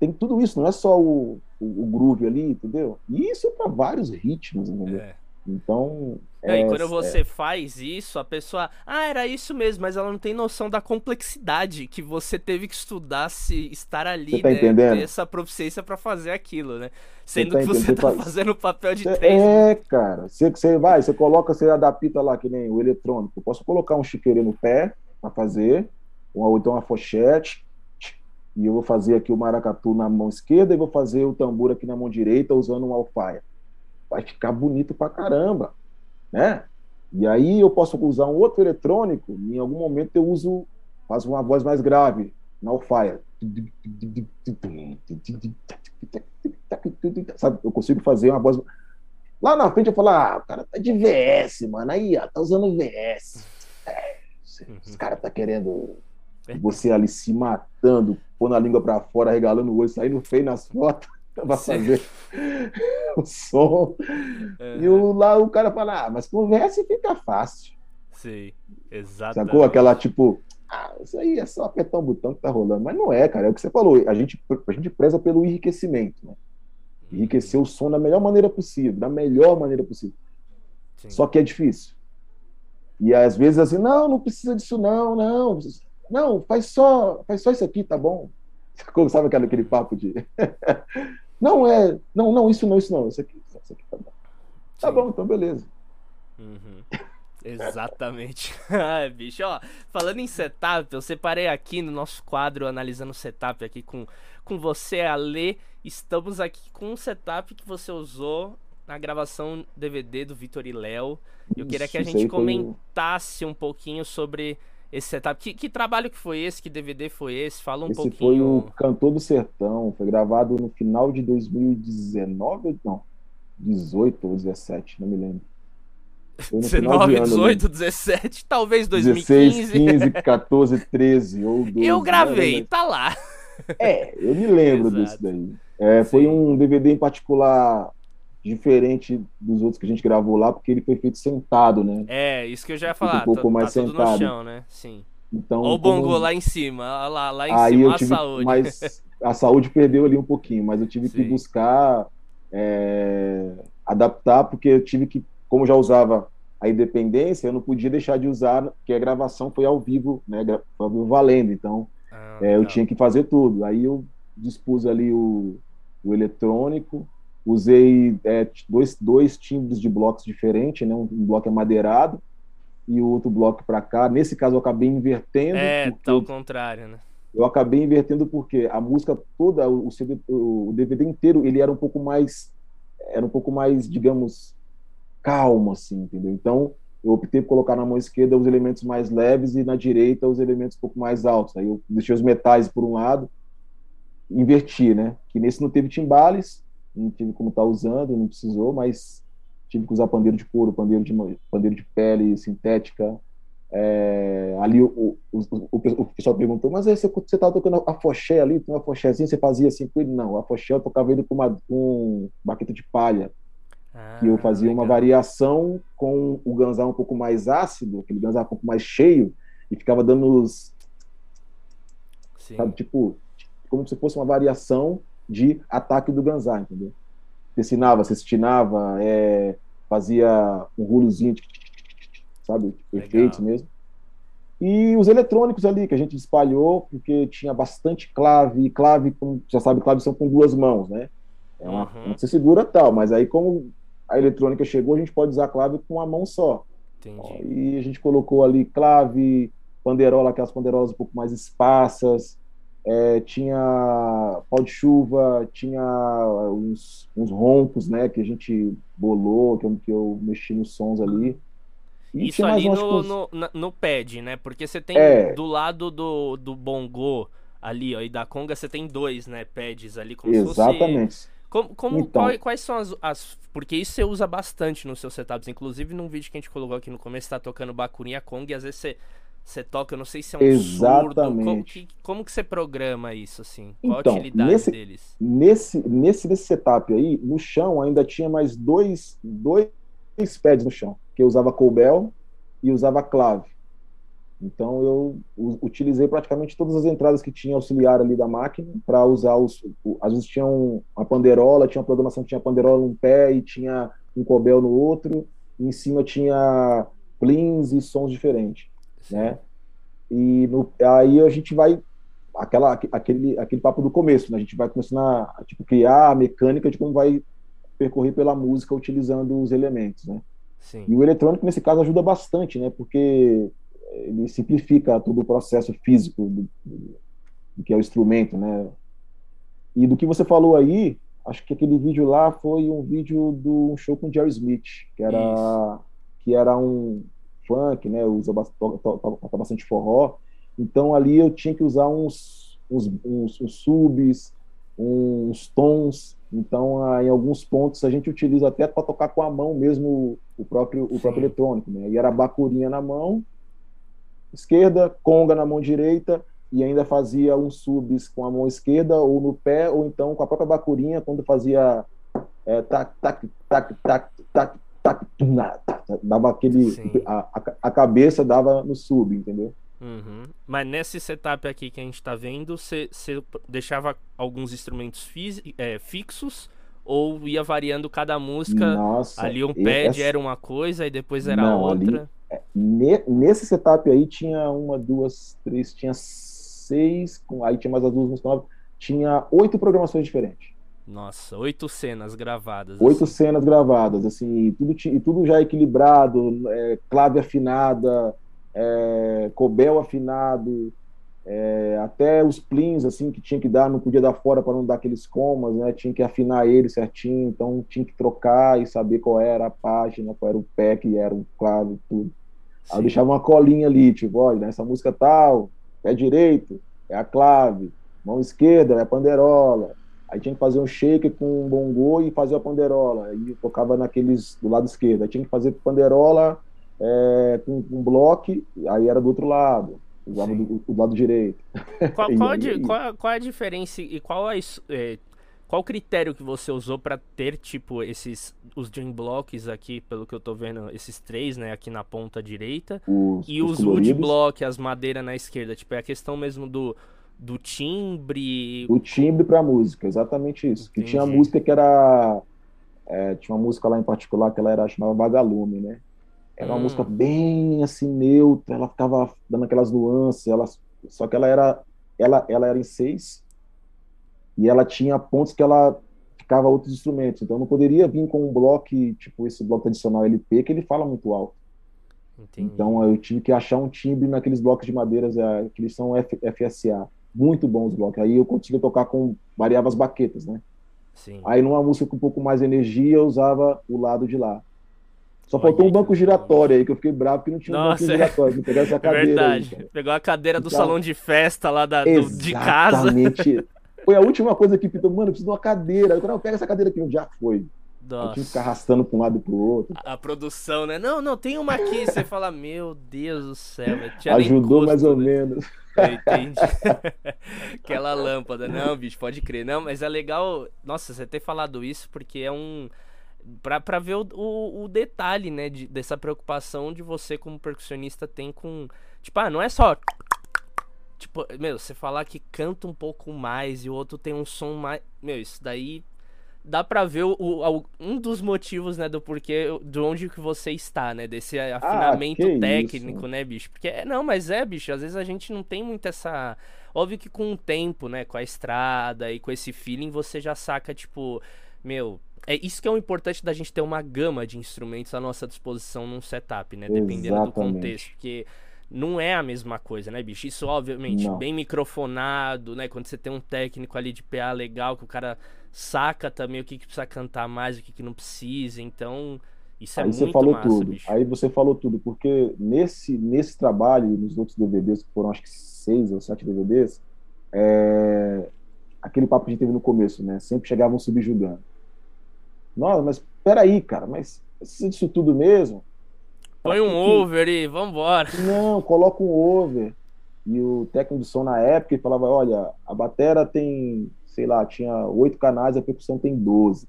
tem tudo isso, não é só o, o, o groove ali, entendeu? E isso é para vários ritmos, entendeu? É. Então. É, e quando você é... faz isso, a pessoa. Ah, era isso mesmo, mas ela não tem noção da complexidade que você teve que estudar se estar ali, tá né? Entendendo? Ter essa proficiência para fazer aquilo, né? Sendo tá que você tá fazendo o papel de três. É, cara. Você, você vai, você coloca, você adapta lá, que nem o eletrônico. Eu posso colocar um chiqueiro no pé para fazer, ou então uma fochete. e eu vou fazer aqui o maracatu na mão esquerda e vou fazer o tambor aqui na mão direita usando um alfaia. Vai ficar bonito pra caramba, né? E aí eu posso usar um outro eletrônico, em algum momento eu uso, faço uma voz mais grave na alfaia. Sabe, eu consigo fazer uma voz. Lá na frente eu falo, ah, o cara tá de VS, mano. Aí, ó, tá usando VS. É, os caras tá querendo você ali se matando, pondo a língua para fora, regalando o olho, saindo feio nas fotos para fazer o som. É. E o, lá o cara fala, ah, mas conversa e fica fácil. Sim, exato. Sacou? Aquela tipo, ah, isso aí é só apertar um botão que tá rolando. Mas não é, cara, é o que você falou. A gente, a gente preza pelo enriquecimento, né? Enriquecer o som da melhor maneira possível, da melhor maneira possível. Sim. Só que é difícil. E às vezes assim, não, não precisa disso não, não. Não, faz só, faz só isso aqui, tá bom? Sabe aquele, aquele papo de. Não, é. Não, não, isso não, isso não. Isso aqui, isso aqui tá bom. Tá bom, então beleza. Uhum. Exatamente. ah, bicho, ó, falando em setup, eu separei aqui no nosso quadro analisando setup aqui com, com você, Ale. Estamos aqui com um setup que você usou na gravação DVD do Vitor e Léo. Eu queria que a gente comentasse um pouquinho sobre esse setup. Que, que, trabalho que foi esse? Que DVD foi esse? Fala um esse pouquinho. foi o Cantor do Sertão. Foi gravado no final de 2019, não, 18 ou 17, não me lembro. Foi 19, 18, 17, talvez 2015. 16, 15, 14, 13 ou 12. Eu gravei, né? tá lá. É, eu me lembro disso daí. É, foi um DVD em particular diferente dos outros que a gente gravou lá, porque ele foi feito sentado, né? É, isso que eu já ia falar. Um pouco tá, mais tá sentado. no chão, né? Sim. Então, Ou o bongo como... lá em cima, lá, lá em Aí cima, eu tive, a saúde. Mas a saúde perdeu ali um pouquinho, mas eu tive Sim. que buscar é, adaptar, porque eu tive que, como já usava a independência, eu não podia deixar de usar, porque a gravação foi ao vivo, né? Foi ao vivo valendo, então ah, é, eu tinha que fazer tudo. Aí eu dispus ali o, o eletrônico, Usei é, dois, dois timbres de blocos diferentes, né? Um, bloco é madeirado e o outro bloco para cá. Nesse caso, eu acabei invertendo. É, tá ao contrário, né? Eu acabei invertendo porque a música toda, o, CD, o DVD inteiro, ele era um pouco mais, era um pouco mais, digamos, calmo, assim, entendeu? Então, eu optei por colocar na mão esquerda os elementos mais leves e na direita os elementos um pouco mais altos. Aí eu deixei os metais por um lado, inverti, né? Que nesse não teve timbales, não tive como estar tá usando, não precisou, mas tive que usar pandeiro de couro, pandeiro de, pandeiro de pele sintética. É, ali o, o, o, o, pessoal perguntou, mas você, você tava tocando a foché ali, tem uma fochezinha, você fazia assim com ele? Não, a foché eu tocava ele com, uma, com baqueta de palha, ah, que eu fazia legal. uma variação com o ganzá um pouco mais ácido, aquele ganzá um pouco mais cheio, e ficava dando os... Sim. Sabe, tipo, como se fosse uma variação de ataque do Ganzá, entendeu? Ensinava, cestinava, é, fazia um rulozinho, sabe? Efeitos mesmo. E os eletrônicos ali, que a gente espalhou, porque tinha bastante clave, e clave, como já sabe, clave são com duas mãos, né? É uma, uhum. Você segura tal, mas aí como a eletrônica chegou, a gente pode usar a clave com uma mão só. Entendi. E a gente colocou ali clave, panderola, aquelas panderolas um pouco mais esparsas, é, tinha pau de chuva, tinha uns, uns, roncos, né, que a gente bolou, que eu, que eu mexi nos sons ali. E Isso ali no, no, no, pad, né? Porque você tem é. do lado do, do bongo ali, ó, e da conga, você tem dois, né, pads ali, como Exatamente. se fosse... Como, como então, qual, quais são as, as, Porque isso você usa bastante nos seus setups. Inclusive, num vídeo que a gente colocou aqui no começo, você tá tocando Bakurin a Kong, e às vezes você você toca, eu não sei se é um Exatamente. surdo. Como que, como que você programa isso, assim? Qual então, a utilidade nesse, deles? Nesse, nesse, nesse setup aí, no chão ainda tinha mais dois, dois pads no chão, que eu usava Colbel e usava clave. Então eu utilizei praticamente todas as entradas que tinha auxiliar ali da máquina para usar os. Às vezes tinha um, uma panderola, tinha uma programação que tinha panderola num pé e tinha um cobel no outro, e em cima tinha plins e sons diferentes né? E no, aí a gente vai aquela aquele aquele papo do começo, né? A gente vai começando a, tipo criar a mecânica de como vai percorrer pela música utilizando os elementos, né? Sim. E o eletrônico nesse caso ajuda bastante, né? Porque ele simplifica todo o processo físico do, do que é o instrumento, né? E do que você falou aí, acho que aquele vídeo lá foi um vídeo do um show com Jerry Smith, que era Isso. que era um funk, né? Usa toca bastante forró. Então ali eu tinha que usar uns uns, uns, uns subs, uns tons. Então, em alguns pontos a gente utiliza até para tocar com a mão mesmo o próprio o próprio eletrônico, né? E era bacurinha na mão esquerda, conga na mão direita e ainda fazia uns subs com a mão esquerda ou no pé, ou então com a própria bacurinha, quando fazia é, tac, tac, tac, tac, tac, tac, dava aquele. A, a, cabeça dava no sub, entendeu? Uhum. Mas nesse setup aqui que a gente tá vendo, você deixava alguns instrumentos é, fixos ou ia variando cada música? Nossa, ali um pad essa... era uma coisa e depois era Não, outra. Ali, é, nesse setup aí tinha uma, duas, três, tinha seis, aí tinha mais as duas músicas novas, tinha oito programações diferentes. Nossa, oito cenas gravadas. Oito assim. cenas gravadas, assim, tudo, e tudo já equilibrado, é, clave afinada, é, cobel afinado, é, até os plins, assim, que tinha que dar, não podia dar fora para não dar aqueles comas, né? Tinha que afinar ele certinho, então tinha que trocar e saber qual era a página, qual era o pé que era o clave, tudo. Aí eu deixava uma colinha ali, tipo, olha, nessa música tal, Pé direito é a clave, mão esquerda é a panderola. Aí tinha que fazer um shake com um bongô e fazer a panderola. Aí tocava naqueles do lado esquerdo. Aí tinha que fazer panderola é, com um bloco, aí era do outro lado. Usava do, do, lado direito. Qual, qual, a, qual, qual, é a diferença e qual é, é qual o critério que você usou para ter, tipo, esses. Os dream blocks aqui, pelo que eu tô vendo, esses três, né, aqui na ponta direita. Os, e os, os wood block, as madeiras na esquerda. Tipo, é a questão mesmo do, do timbre. O timbre pra música, exatamente isso. Entendi. Que tinha música que era. É, tinha uma música lá em particular que ela era chamada Vagalume, né? Era uma hum. música bem assim, neutra, ela ficava dando aquelas nuances, ela, só que ela era, ela, ela era em seis, e ela tinha pontos que ela ficava outros instrumentos. Então não poderia vir com um bloco, tipo esse bloco tradicional LP, que ele fala muito alto. Entendi. Então eu tive que achar um timbre naqueles blocos de madeiras é, que eles são F, FSA. Muito bons os blocos. Aí eu conseguia tocar com variava as baquetas, né? Sim. Aí numa música com um pouco mais energia, eu usava o lado de lá. Só faltou um banco giratório aí, que eu fiquei bravo que não tinha Nossa, um banco é... giratório. Pegar essa cadeira. Verdade. Aí, Pegou a cadeira do então, salão de festa lá da, do, de casa. Exatamente. Foi a última coisa que pintou, mano, eu preciso de uma cadeira. Eu falei, pega essa cadeira aqui, já foi. Nossa. Eu tinha que ficar arrastando para um lado e pro outro. A, a, produção, né? Não, não, tem uma aqui. Você fala, meu Deus do céu. Ajudou custo, mais ou né? menos. Entendi. Aquela lâmpada. Não, bicho, pode crer. Não, mas é legal. Nossa, você ter falado isso porque é um. Pra, pra ver o, o, o detalhe, né? De, dessa preocupação de você, como percussionista, tem com. Tipo, ah, não é só Tipo, meu, você falar que canta um pouco mais e o outro tem um som mais. Meu, isso daí dá pra ver o, o, um dos motivos, né, do porquê, de onde que você está, né, desse ah, afinamento ah, técnico, isso. né, bicho? Porque, não, mas é, bicho, às vezes a gente não tem muito essa... Óbvio que com o tempo, né, com a estrada e com esse feeling, você já saca, tipo, meu... É isso que é o importante da gente ter uma gama de instrumentos à nossa disposição num setup, né? Dependendo Exatamente. do contexto. Porque não é a mesma coisa, né, bicho? Isso, obviamente, não. bem microfonado, né? Quando você tem um técnico ali de PA legal, que o cara saca também o que, que precisa cantar mais, o que, que não precisa. Então, isso é Aí muito você falou massa, tudo. bicho. Aí você falou tudo, porque nesse, nesse trabalho, nos outros DVDs, que foram acho que seis ou sete DVDs, é... aquele papo que a gente teve no começo, né? Sempre chegavam subjugando. Nossa, mas peraí, cara, mas disso tudo mesmo? Põe um over e vambora. Não, coloca um over. E o técnico de som na época falava: olha, a batera tem, sei lá, tinha oito canais, a percussão tem doze.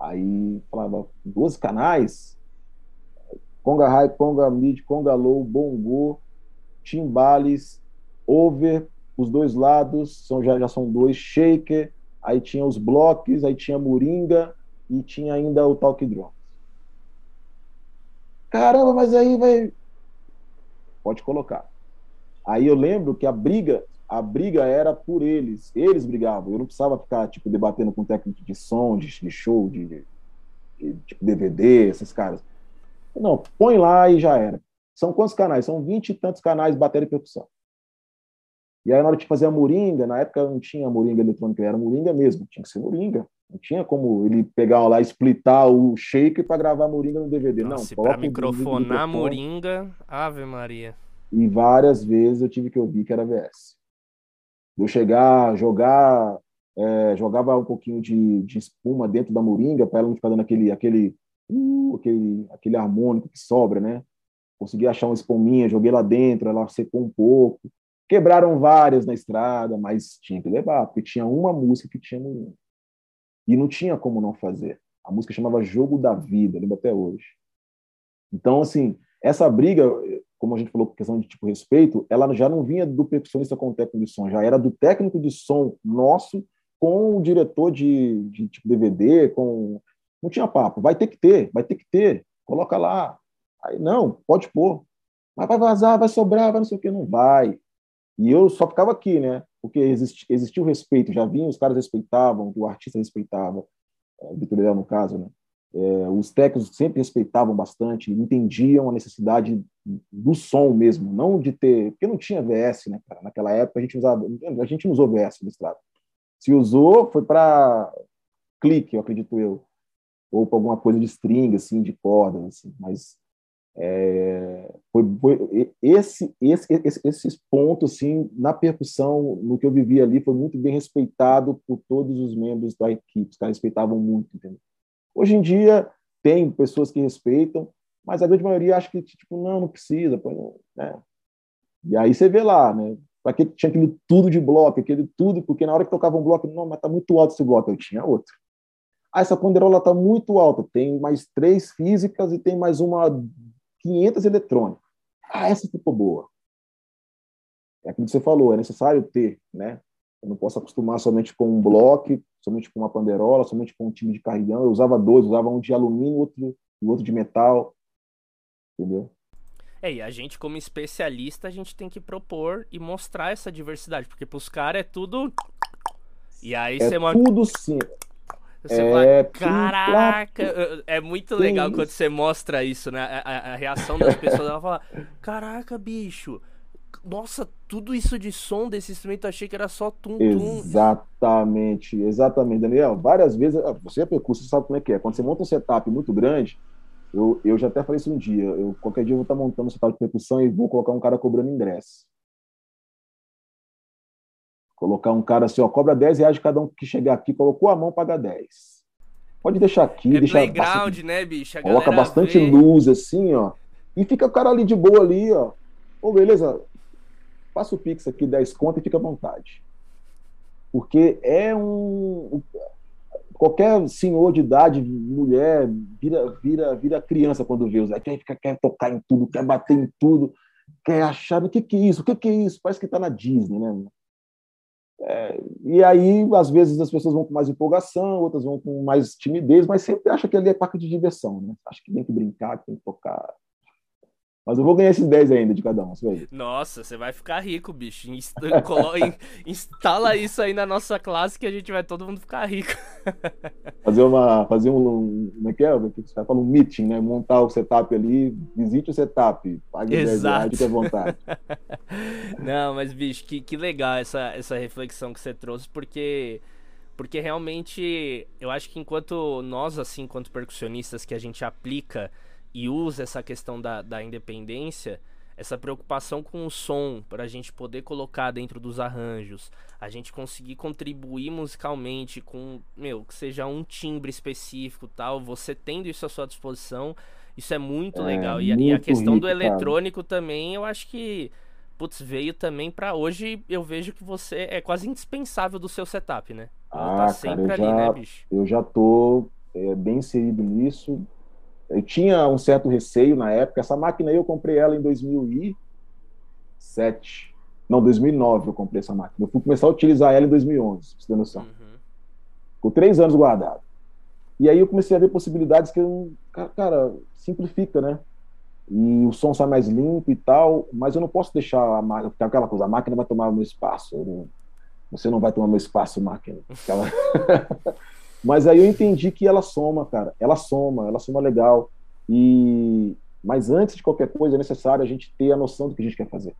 Aí falava: doze canais? Conga high, conga mid, conga low, bongo, timbales, over, os dois lados são, já, já são dois, shaker, aí tinha os blocos, aí tinha moringa e tinha ainda o talk drum. Caramba, mas aí vai. Pode colocar. Aí eu lembro que a briga, a briga era por eles. Eles brigavam. Eu não precisava ficar tipo debatendo com técnico de som, de, de show, de, de, de tipo, DVD, esses caras. Não, põe lá e já era. São quantos canais? São vinte e tantos canais bateria e percussão. E aí, na hora de fazer a moringa, na época não tinha moringa eletrônica, era moringa mesmo, tinha que ser moringa. Não tinha como ele pegar lá, splitar o shake para gravar a moringa no DVD. Nossa, não, para microfonar moringa, Ave Maria. E várias vezes eu tive que ouvir que era VS. Eu chegar, jogar, é, jogava um pouquinho de, de espuma dentro da moringa para ela não ficar dando aquele, aquele, uh, aquele, aquele harmônico que sobra, né? Consegui achar uma espuminha, joguei lá dentro, ela secou um pouco. Quebraram várias na estrada, mas tinha que levar, porque tinha uma música que tinha moringa. E não tinha como não fazer. A música chamava Jogo da Vida, lembro até hoje. Então, assim, essa briga, como a gente falou, questão de tipo respeito, ela já não vinha do percussionista com o técnico de som, já era do técnico de som nosso com o diretor de, de tipo DVD, com não tinha papo, vai ter que ter, vai ter que ter, coloca lá. Aí não, pode pôr. Mas vai vazar, vai sobrar, vai não sei o que, não vai. E eu só ficava aqui, né? Porque existia, o respeito, já vinha, os caras respeitavam, o artista respeitava, é, o Vitor no caso, né? É, os técnicos sempre respeitavam bastante, entendiam a necessidade do som mesmo, não de ter, porque não tinha VS, né, cara? Naquela época a gente usava, a gente não usou VS no estrado. Se usou, foi para clique, eu acredito eu, ou para alguma coisa de string, assim, de cordas, assim, mas é, foi, foi esse, esse, esse, esses pontos, assim, na percussão, no que eu vivi ali, foi muito bem respeitado por todos os membros da equipe, os caras respeitavam muito, entendeu? Hoje em dia, tem pessoas que respeitam, mas a grande maioria acha que, tipo, não, não precisa, né? E aí você vê lá, né? Para que tinha aquele tudo de bloco, aquele tudo, porque na hora que tocava um bloco, não, mas tá muito alto esse bloco, eu tinha outro. Ah, essa ponderola está muito alta, tem mais três físicas e tem mais uma 500 eletrônicas. Ah, essa ficou boa. É aquilo que você falou, é necessário ter, né? Eu não posso acostumar somente com um bloco, somente com uma panderola, somente com um time de carrilhão. Eu usava dois, usava um de alumínio, outro, outro de metal, entendeu? É, e a gente, como especialista, a gente tem que propor e mostrar essa diversidade, porque pros caras é tudo. E aí é você Tudo sim. Você é, fala, caraca, é muito legal isso. quando você mostra isso, né? A, a, reação das pessoas, ela fala, caraca, bicho, nossa, tudo isso de som desse instrumento, achei que era só tum-tum. Exatamente, exatamente, Daniel. Várias vezes, ah, você é percurso, você sabe como é que é. Quando você monta um setup muito grande, eu, eu já até falei isso um dia, eu, qualquer dia eu vou estar montando um setup de percussão e vou colocar um cara cobrando ingresso. Colocar um cara assim, ó, cobra 10 reais de cada um que chegar aqui, colocou a mão, paga 10. Pode deixar aqui, é deixa playground, bastante, né, bicho? A coloca bastante vê. luz, assim, ó. E fica o cara ali de boa ali, ó. Ô, beleza, passa o Pix aqui, 10 conto e fica à vontade. Porque é um. Qualquer senhor de idade, mulher, vira, vira, vira criança quando vê os. Quer, quer tocar em tudo, quer bater em tudo, quer achar. O que, que é isso? O que, que é isso? Parece que está na Disney, né? É, e aí, às vezes, as pessoas vão com mais empolgação, outras vão com mais timidez, mas sempre acha que ali é parque de diversão, né? Acha que tem que brincar, que tem que tocar. Mas eu vou ganhar esses 10 ainda de cada um, você vai Nossa, você vai ficar rico, bicho. Instala isso aí na nossa classe que a gente vai todo mundo ficar rico. fazer uma. Fazer um. Como é que é? Você falar um meeting, né? Montar o setup ali, visite o setup, pague Exato. 10 reais de vontade. Não, mas, bicho, que, que legal essa, essa reflexão que você trouxe, porque. Porque realmente eu acho que enquanto nós, assim, enquanto percussionistas, que a gente aplica e usa essa questão da, da independência, essa preocupação com o som, para a gente poder colocar dentro dos arranjos, a gente conseguir contribuir musicalmente com, meu, que seja um timbre específico tal, você tendo isso à sua disposição, isso é muito é, legal. E, muito e, a questão rico, do eletrônico cara. também, eu acho que, putz, veio também para hoje, eu vejo que você é quase indispensável do seu setup, né? Ah, tá sempre cara, ali, já, né, bicho? Eu já tô é, bem inserido nisso, eu tinha um certo receio na época. Essa máquina aí eu comprei ela em 2007. Não, 2009 eu comprei essa máquina. Eu fui começar a utilizar ela em 2011, pra você ter noção. Uhum. Ficou três anos guardado. E aí eu comecei a ver possibilidades que eu, cara, simplifica, né? E o som sai mais limpo e tal, mas eu não posso deixar a máquina, aquela coisa, a máquina vai tomar o meu espaço. Não, você não vai tomar meu espaço, máquina. Aquela... Mas aí eu entendi que ela soma, cara. Ela soma, ela soma legal. E mas antes de qualquer coisa é necessário a gente ter a noção do que a gente quer fazer.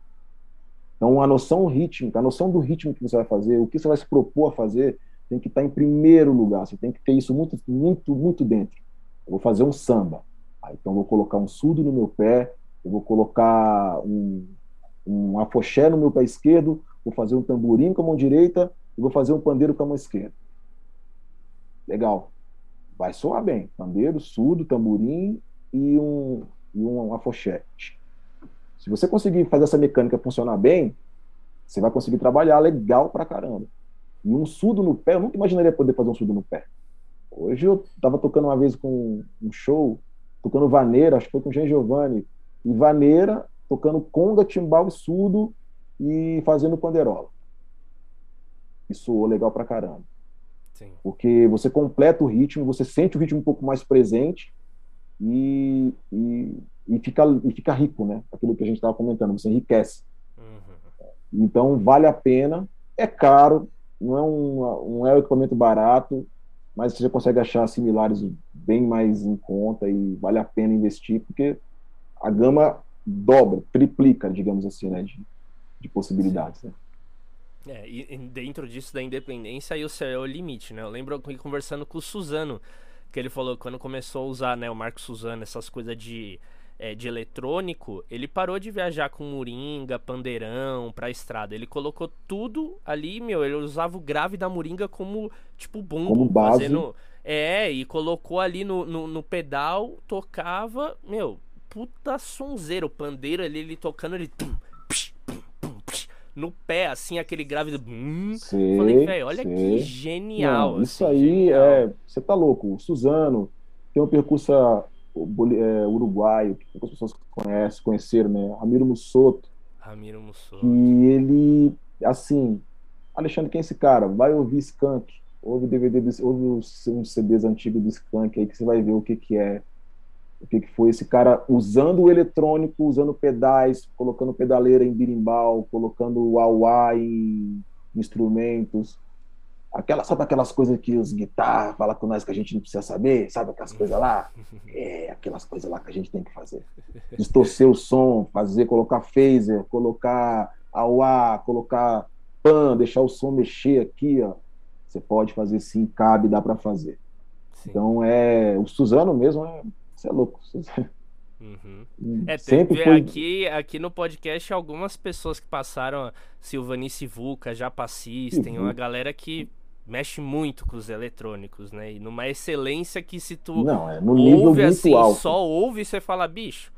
Então, a noção rítmica, a noção do ritmo que você vai fazer, o que você vai se propor a fazer, tem que estar em primeiro lugar. Você tem que ter isso muito, muito, muito dentro. Eu vou fazer um samba. Ah, então, vou colocar um surdo no meu pé, eu vou colocar um, um afoxé no meu pé esquerdo, vou fazer um tamborim com a mão direita e vou fazer um pandeiro com a mão esquerda. Legal. Vai soar bem. Pandeiro, surdo, tamborim e um, e um afoxete. Se você conseguir fazer essa mecânica funcionar bem, você vai conseguir trabalhar legal pra caramba. E um surdo no pé, eu nunca imaginaria poder fazer um surdo no pé. Hoje eu tava tocando uma vez com um show, tocando vaneira, acho que foi com o Jean Giovanni, e vaneira, tocando conga, timbal e surdo e fazendo panderola. Isso soou legal pra caramba. Sim. Porque você completa o ritmo, você sente o ritmo um pouco mais presente e, e, e, fica, e fica rico, né? Aquilo que a gente estava comentando, você enriquece. Uhum. Então, vale a pena. É caro, não é um, não é um equipamento barato, mas você consegue achar similares bem mais em conta e vale a pena investir, porque a gama dobra, triplica, digamos assim, né, de, de possibilidades. Né? É, e dentro disso da independência, aí o céu é o limite, né? Eu lembro conversando com o Suzano, que ele falou que quando começou a usar, né, o Marco Suzano, essas coisas de, é, de eletrônico, ele parou de viajar com moringa, pandeirão pra estrada. Ele colocou tudo ali, meu, ele usava o grave da moringa como, tipo, bumbo. Como base. Fazendo, é, e colocou ali no, no, no pedal, tocava, meu, puta sonzeiro. O pandeiro ali, ele tocando, ele... Tum, no pé, assim, aquele grave. Hum. Sei, Falei, velho, olha sei. que genial. Não, isso assim, aí genial. é. Você tá louco. O Suzano tem um percurso é, uruguaio, que poucas pessoas conhecem, conheceram, né? Ramiro Mussoto. Ramiro Mussoto. E ele, assim, Alexandre, quem é esse cara? Vai ouvir Skank. Ouve DVD, ouve uns CDs antigos do Skank aí que você vai ver o que que é o que, que foi esse cara usando o eletrônico, usando pedais, colocando pedaleira em birimbau, colocando o auá em instrumentos. Aquela, sabe aquelas coisas que os guitarras falam com nós que a gente não precisa saber? Sabe aquelas coisas lá? É, aquelas coisas lá que a gente tem que fazer. Distorcer o som, fazer, colocar phaser, colocar auá, colocar pan, deixar o som mexer aqui, ó. Você pode fazer sim, cabe, dá para fazer. Sim. Então é o Suzano mesmo é você é louco. Uhum. Hum, é, Sempre foi... aqui, aqui no podcast algumas pessoas que passaram, Silvanice Vulca, Japassis, tem uma galera que mexe muito com os eletrônicos, né? E numa excelência que se tu Não, é no nível ouve assim, alto. só ouve, você fala, bicho,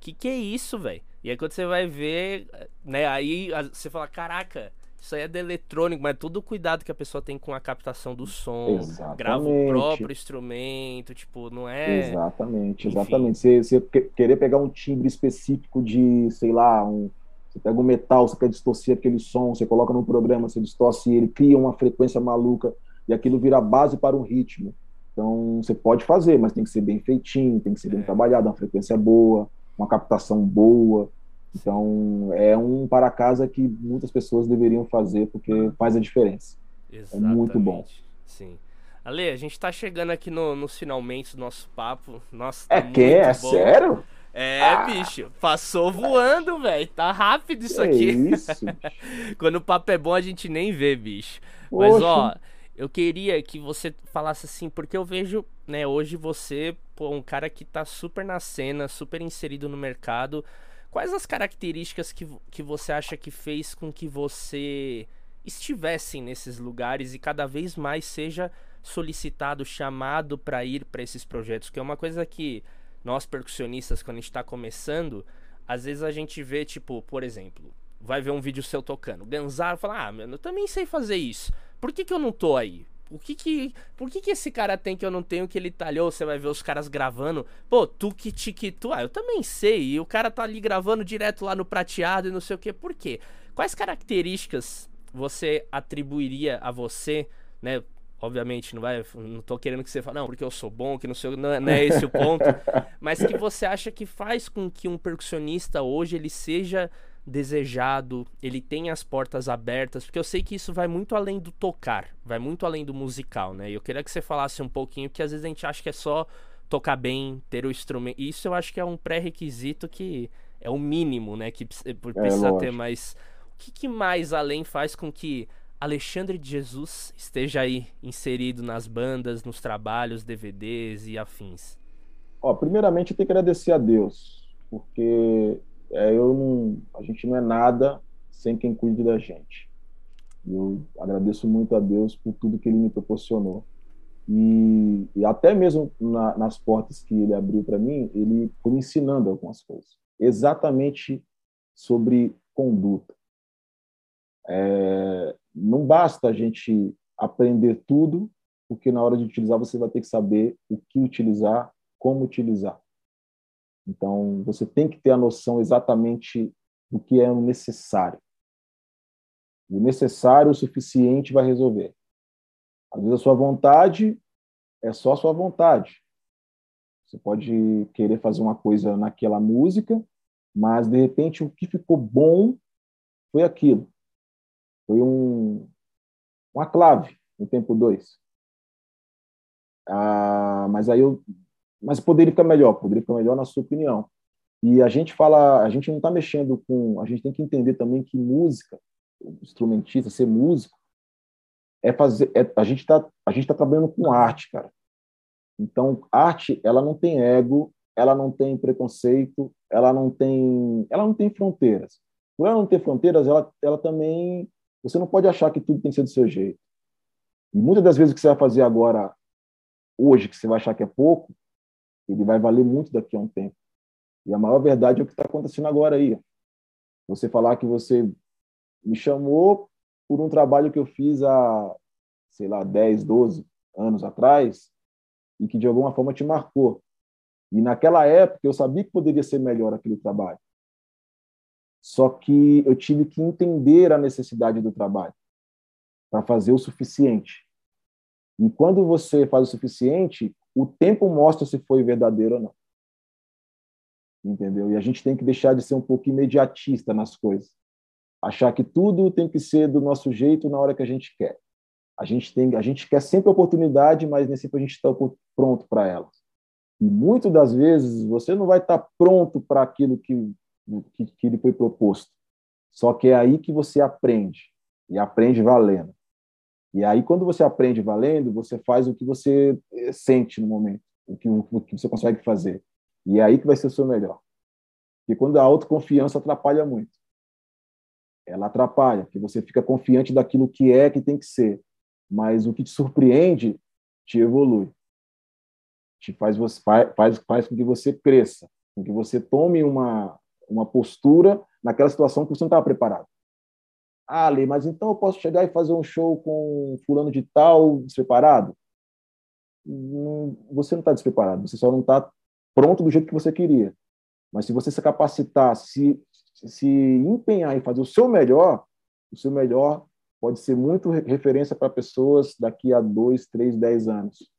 que que é isso, velho? E aí quando você vai ver, né, aí você fala, caraca, isso aí é de eletrônico, mas todo o cuidado que a pessoa tem com a captação do som, exatamente. grava o próprio instrumento, tipo, não é. Exatamente, Enfim. exatamente. Você, você querer pegar um timbre específico de, sei lá, um. Você pega um metal, você quer distorcer aquele som, você coloca no programa, você distorce ele, cria uma frequência maluca e aquilo vira base para um ritmo. Então, você pode fazer, mas tem que ser bem feitinho, tem que ser bem é. trabalhado, uma frequência boa, uma captação boa. Então, é um para casa que muitas pessoas deveriam fazer, porque faz a diferença. Exatamente. É muito bom. Sim. Ale, a gente está chegando aqui no, nos finalmente do nosso papo. Nossa, tá é que? É bom. sério? É, ah. bicho, passou voando, velho. Tá rápido isso que aqui. Isso, Quando o papo é bom, a gente nem vê, bicho. Poxa. Mas, ó, eu queria que você falasse assim, porque eu vejo, né, hoje você, pô, um cara que tá super na cena, super inserido no mercado. Quais as características que, que você acha que fez com que você estivesse nesses lugares e cada vez mais seja solicitado, chamado para ir para esses projetos? Que é uma coisa que nós percussionistas, quando a gente está começando, às vezes a gente vê, tipo, por exemplo, vai ver um vídeo seu tocando. Ganzaro fala, ah, mano, eu também sei fazer isso. Por que, que eu não tô aí? O que que, por que que esse cara tem que eu não tenho que ele talhou? Você vai ver os caras gravando. Pô, tu que tique tu. Ah, eu também sei. E o cara tá ali gravando direto lá no prateado e não sei o que. Por quê? Quais características você atribuiria a você, né? Obviamente, não vai. Não tô querendo que você fale, não, porque eu sou bom, que não sei. Não, não é esse o ponto. mas que você acha que faz com que um percussionista hoje ele seja desejado, ele tem as portas abertas, porque eu sei que isso vai muito além do tocar, vai muito além do musical, né? E eu queria que você falasse um pouquinho, porque às vezes a gente acha que é só tocar bem, ter o instrumento. Isso eu acho que é um pré-requisito que é o mínimo, né? Que precisa é, ter mais. o que, que mais além faz com que Alexandre de Jesus esteja aí inserido nas bandas, nos trabalhos, DVDs e afins? Ó, primeiramente eu tenho que agradecer a Deus, porque é, eu não, a gente não é nada sem quem cuide da gente. Eu agradeço muito a Deus por tudo que Ele me proporcionou. E, e até mesmo na, nas portas que Ele abriu para mim, Ele foi me ensinando algumas coisas, exatamente sobre conduta. É, não basta a gente aprender tudo, porque na hora de utilizar você vai ter que saber o que utilizar, como utilizar. Então, você tem que ter a noção exatamente do que é necessário. O necessário, o suficiente, vai resolver. Às vezes a sua vontade é só a sua vontade. Você pode querer fazer uma coisa naquela música, mas de repente o que ficou bom foi aquilo. Foi um, uma clave no tempo 2. Ah, mas aí eu mas poderia ficar melhor, poderia ficar melhor na sua opinião. E a gente fala, a gente não está mexendo com, a gente tem que entender também que música, instrumentista, ser músico, é fazer, é, a gente está, a gente está trabalhando com arte, cara. Então, arte, ela não tem ego, ela não tem preconceito, ela não tem, ela não tem fronteiras. Por ela não ter fronteiras, ela, ela também, você não pode achar que tudo tem que ser do seu jeito. E muitas das vezes o que você vai fazer agora, hoje, que você vai achar que é pouco, ele vai valer muito daqui a um tempo. E a maior verdade é o que está acontecendo agora aí. Você falar que você me chamou por um trabalho que eu fiz há, sei lá, 10, 12 anos atrás e que de alguma forma te marcou. E naquela época eu sabia que poderia ser melhor aquele trabalho. Só que eu tive que entender a necessidade do trabalho para fazer o suficiente. E quando você faz o suficiente, o tempo mostra se foi verdadeiro ou não. Entendeu? E a gente tem que deixar de ser um pouco imediatista nas coisas. Achar que tudo tem que ser do nosso jeito na hora que a gente quer. A gente tem, a gente quer sempre oportunidade, mas nem sempre a gente está pronto para elas. E muitas das vezes você não vai estar tá pronto para aquilo que, que, que lhe foi proposto. Só que é aí que você aprende e aprende valendo. E aí, quando você aprende valendo, você faz o que você eh, sente no momento, o que, o que você consegue fazer. E é aí que vai ser o seu melhor. Porque quando a autoconfiança atrapalha muito. Ela atrapalha, porque você fica confiante daquilo que é, que tem que ser. Mas o que te surpreende te evolui. Te faz, faz, faz com que você cresça, com que você tome uma, uma postura naquela situação que você não estava preparado. Ah, Lê, mas então eu posso chegar e fazer um show com fulano de tal despreparado? Você não está despreparado, você só não está pronto do jeito que você queria. Mas se você se capacitar, se, se empenhar em fazer o seu melhor, o seu melhor pode ser muito referência para pessoas daqui a dois, três, dez anos.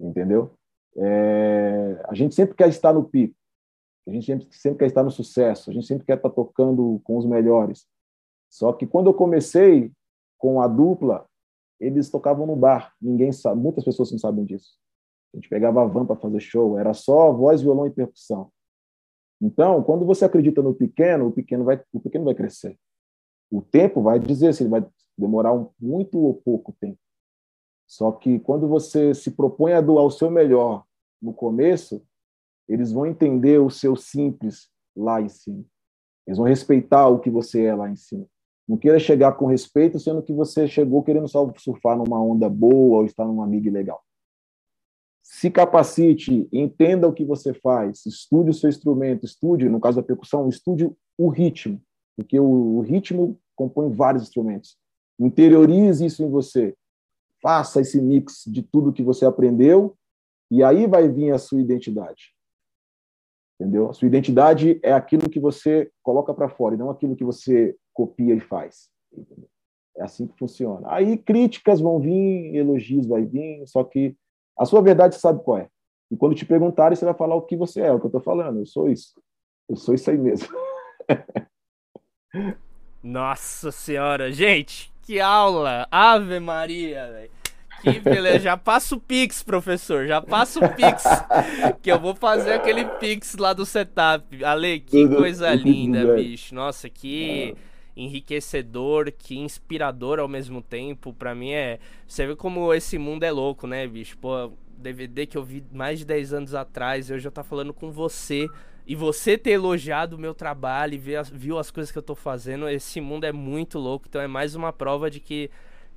Entendeu? É, a gente sempre quer estar no pico, a gente sempre, sempre quer estar no sucesso, a gente sempre quer estar tocando com os melhores. Só que quando eu comecei com a dupla, eles tocavam no bar. Ninguém sabe, muitas pessoas não sabem disso. A gente pegava a van para fazer show, era só voz, violão e percussão. Então, quando você acredita no pequeno, o pequeno vai, o pequeno vai crescer. O tempo vai dizer se ele vai demorar um, muito ou pouco tempo. Só que quando você se propõe a doar o seu melhor no começo, eles vão entender o seu simples lá em cima. Eles vão respeitar o que você é lá em cima. Não queira chegar com respeito, sendo que você chegou querendo só surfar numa onda boa ou estar numa amiga legal. Se capacite, entenda o que você faz, estude o seu instrumento, estude, no caso da percussão, estude o ritmo, porque o, ritmo compõe vários instrumentos. Interiorize isso em você. Faça esse mix de tudo que você aprendeu e aí vai vir a sua identidade. Entendeu? A sua identidade é aquilo que você coloca para fora e não aquilo que você copia e faz. É assim que funciona. Aí críticas vão vir, elogios vai vir, só que a sua verdade você sabe qual é. E quando te perguntarem, você vai falar o que você é, é o que eu estou falando. Eu sou isso. Eu sou isso aí mesmo. Nossa senhora, gente, que aula! Ave Maria, velho. Que beleza. Já passa o Pix, professor. Já passa o Pix. que eu vou fazer aquele Pix lá do setup. Ale, que coisa linda, bicho. Nossa, que. Enriquecedor, que inspirador ao mesmo tempo. Para mim é. Você vê como esse mundo é louco, né, bicho? Pô, DVD que eu vi mais de 10 anos atrás, eu já tá falando com você. E você ter elogiado o meu trabalho e ver, viu as coisas que eu tô fazendo, esse mundo é muito louco. Então é mais uma prova de que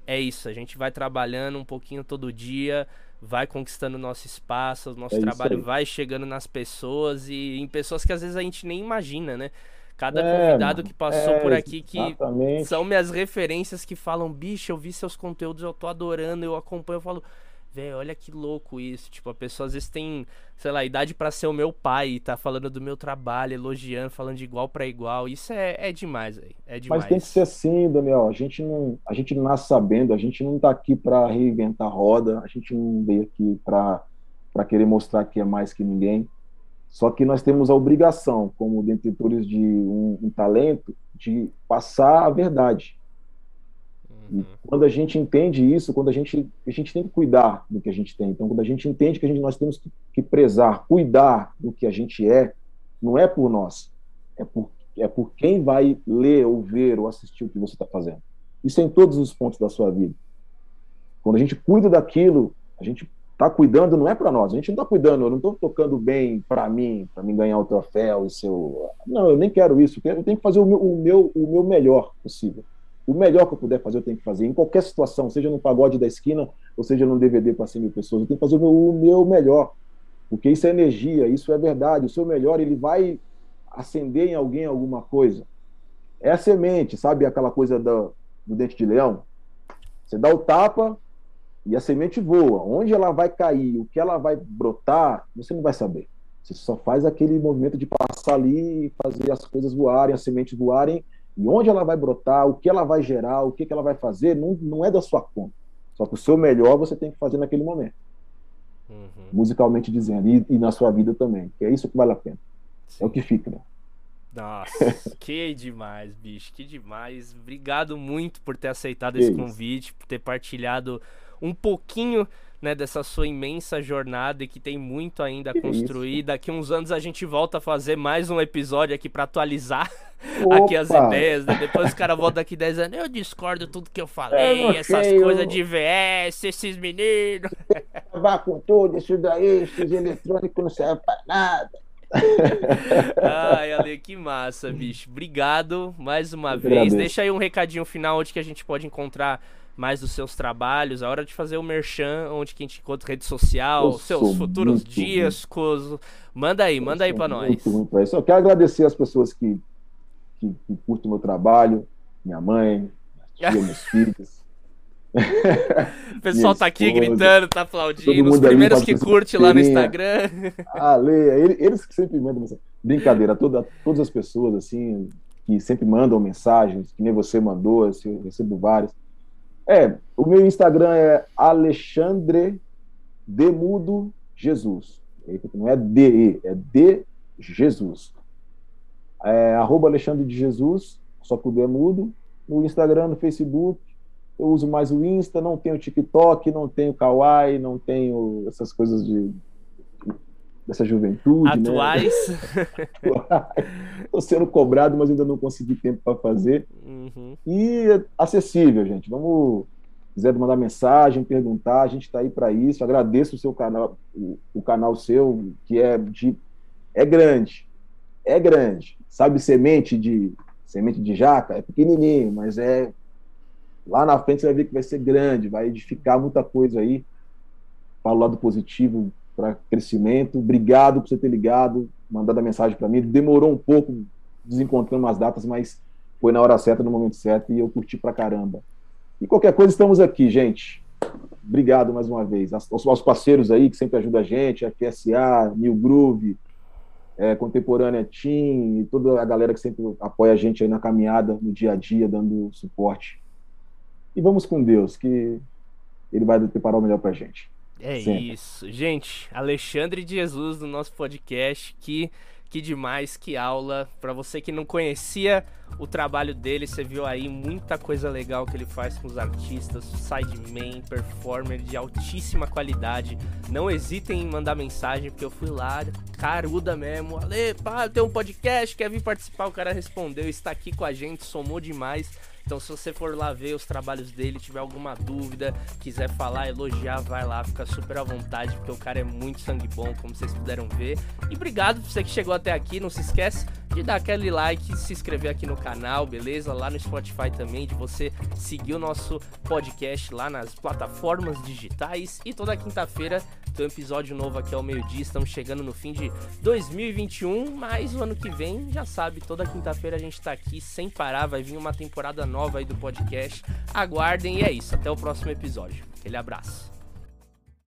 é isso. A gente vai trabalhando um pouquinho todo dia, vai conquistando nosso espaço, o nosso é trabalho vai chegando nas pessoas e em pessoas que às vezes a gente nem imagina, né? Cada é, convidado que passou é, por aqui que exatamente. são minhas referências que falam, bicho, eu vi seus conteúdos, eu tô adorando, eu acompanho, eu falo, velho, olha que louco isso. Tipo, a pessoa às vezes tem, sei lá, idade para ser o meu pai e tá falando do meu trabalho, elogiando, falando de igual para igual. Isso é, é demais, velho. É demais. Mas tem que ser assim, Daniel. A gente não, a gente não nasce sabendo, a gente não tá aqui para reinventar a roda, a gente não veio aqui para para querer mostrar que é mais que ninguém. Só que nós temos a obrigação, como detentores de um, um talento, de passar a verdade Uhum. quando a gente entende isso, quando a gente a gente tem que cuidar do que a gente tem. Então, quando a gente entende que a gente, nós temos que, que prezar, cuidar do que a gente é, não é por nós, é por é por quem vai ler ou ver ou assistir o que você está fazendo. Isso é em todos os pontos da sua vida. Quando a gente cuida daquilo, a gente está cuidando não é para nós. A gente não está cuidando. Eu não estou tocando bem para mim, para mim ganhar o troféu e seu. Não, eu nem quero isso. Eu tenho que fazer o meu, o meu, o meu melhor possível. O melhor que eu puder fazer, eu tenho que fazer. Em qualquer situação, seja no pagode da esquina, ou seja num DVD para 100 mil pessoas, eu tenho que fazer o meu, o meu melhor. Porque isso é energia, isso é verdade. O seu melhor, ele vai acender em alguém alguma coisa. É a semente, sabe aquela coisa do, do dente de leão? Você dá o tapa e a semente voa. Onde ela vai cair, o que ela vai brotar, você não vai saber. Você só faz aquele movimento de passar ali e fazer as coisas voarem, as sementes voarem e onde ela vai brotar, o que ela vai gerar, o que, que ela vai fazer, não, não é da sua conta. Só que o seu melhor você tem que fazer naquele momento. Uhum. Musicalmente dizendo, e, e, na sua vida também. Que é isso que vale a pena. Sim. É o que fica, né? Nossa, que demais, bicho, que demais. Obrigado muito por ter aceitado que esse isso. convite, por ter partilhado um pouquinho né, dessa sua imensa jornada e que tem muito ainda a construir. Isso. Daqui uns anos a gente volta a fazer mais um episódio aqui para atualizar aqui as ideias. Né? Depois os caras voltam daqui 10 anos. Eu discordo tudo que eu falei, é, essas coisas de VS, esses meninos. Vá com tudo, isso daí, esses eletrônicos não servem para nada. Ai, Ale, que massa, bicho. Obrigado mais uma eu vez. Agradeço. Deixa aí um recadinho final onde que a gente pode encontrar mais dos seus trabalhos, a hora de fazer o merchan, onde que a gente encontra rede social, eu seus futuros discos. Manda aí, manda aí para nós. Muito, muito é Eu quero agradecer as pessoas que, que, que curtem o meu trabalho, minha mãe, tia, meus filhos. O pessoal tá aqui gritando, tá aplaudindo. Os primeiros que curte lá no Instagram. Ah, Lê, eles que sempre mandam mensagem. Brincadeira, toda, todas as pessoas assim que sempre mandam mensagens, que nem você mandou, eu recebo várias. É, o meu Instagram é Alexandre Demudo Jesus. Não é DE, é de Jesus. É, arroba Alexandre de Jesus, só que o Demudo. No Instagram, no Facebook, eu uso mais o Insta, não tenho TikTok, não tenho Kawaii, não tenho essas coisas de dessa juventude. Né? Atuais. Estou sendo cobrado, mas ainda não consegui tempo para fazer. Uhum. E acessível, gente. Vamos. Quiser mandar mensagem, perguntar, a gente está aí para isso. Agradeço o seu canal, o, o, canal seu, que é de. É grande. É grande. Sabe semente de semente de jaca? É pequenininho, mas é. Lá na frente você vai ver que vai ser grande, vai edificar muita coisa aí. Para o lado positivo, para crescimento. Obrigado por você ter ligado, mandado a mensagem para mim. Demorou um pouco desencontrando umas datas, mas foi na hora certa, no momento certo, e eu curti pra caramba. E qualquer coisa, estamos aqui, gente. Obrigado mais uma vez. Aos, aos parceiros aí que sempre ajudam a gente, FSA, New Groove, é, Contemporânea Team, e toda a galera que sempre apoia a gente aí na caminhada, no dia a dia, dando suporte. E vamos com Deus, que Ele vai preparar o melhor pra gente. É Sempre. isso. Gente, Alexandre de Jesus do nosso podcast, que que demais, que aula. Para você que não conhecia o trabalho dele, você viu aí muita coisa legal que ele faz com os artistas, sideman, performer de altíssima qualidade. Não hesitem em mandar mensagem, porque eu fui lá, caruda mesmo. Ale, pá, tem um podcast, quer vir participar? O cara respondeu, está aqui com a gente, somou demais. Então, se você for lá ver os trabalhos dele, tiver alguma dúvida, quiser falar, elogiar, vai lá, fica super à vontade, porque o cara é muito sangue bom, como vocês puderam ver. E obrigado por você que chegou até aqui. Não se esquece de dar aquele like, se inscrever aqui no canal, beleza? Lá no Spotify também, de você seguir o nosso podcast lá nas plataformas digitais. E toda quinta-feira tem um episódio novo aqui ao meio-dia. Estamos chegando no fim de 2021, mas o ano que vem, já sabe, toda quinta-feira a gente tá aqui sem parar. Vai vir uma temporada nova aí do podcast. Aguardem e é isso. Até o próximo episódio. Aquele abraço.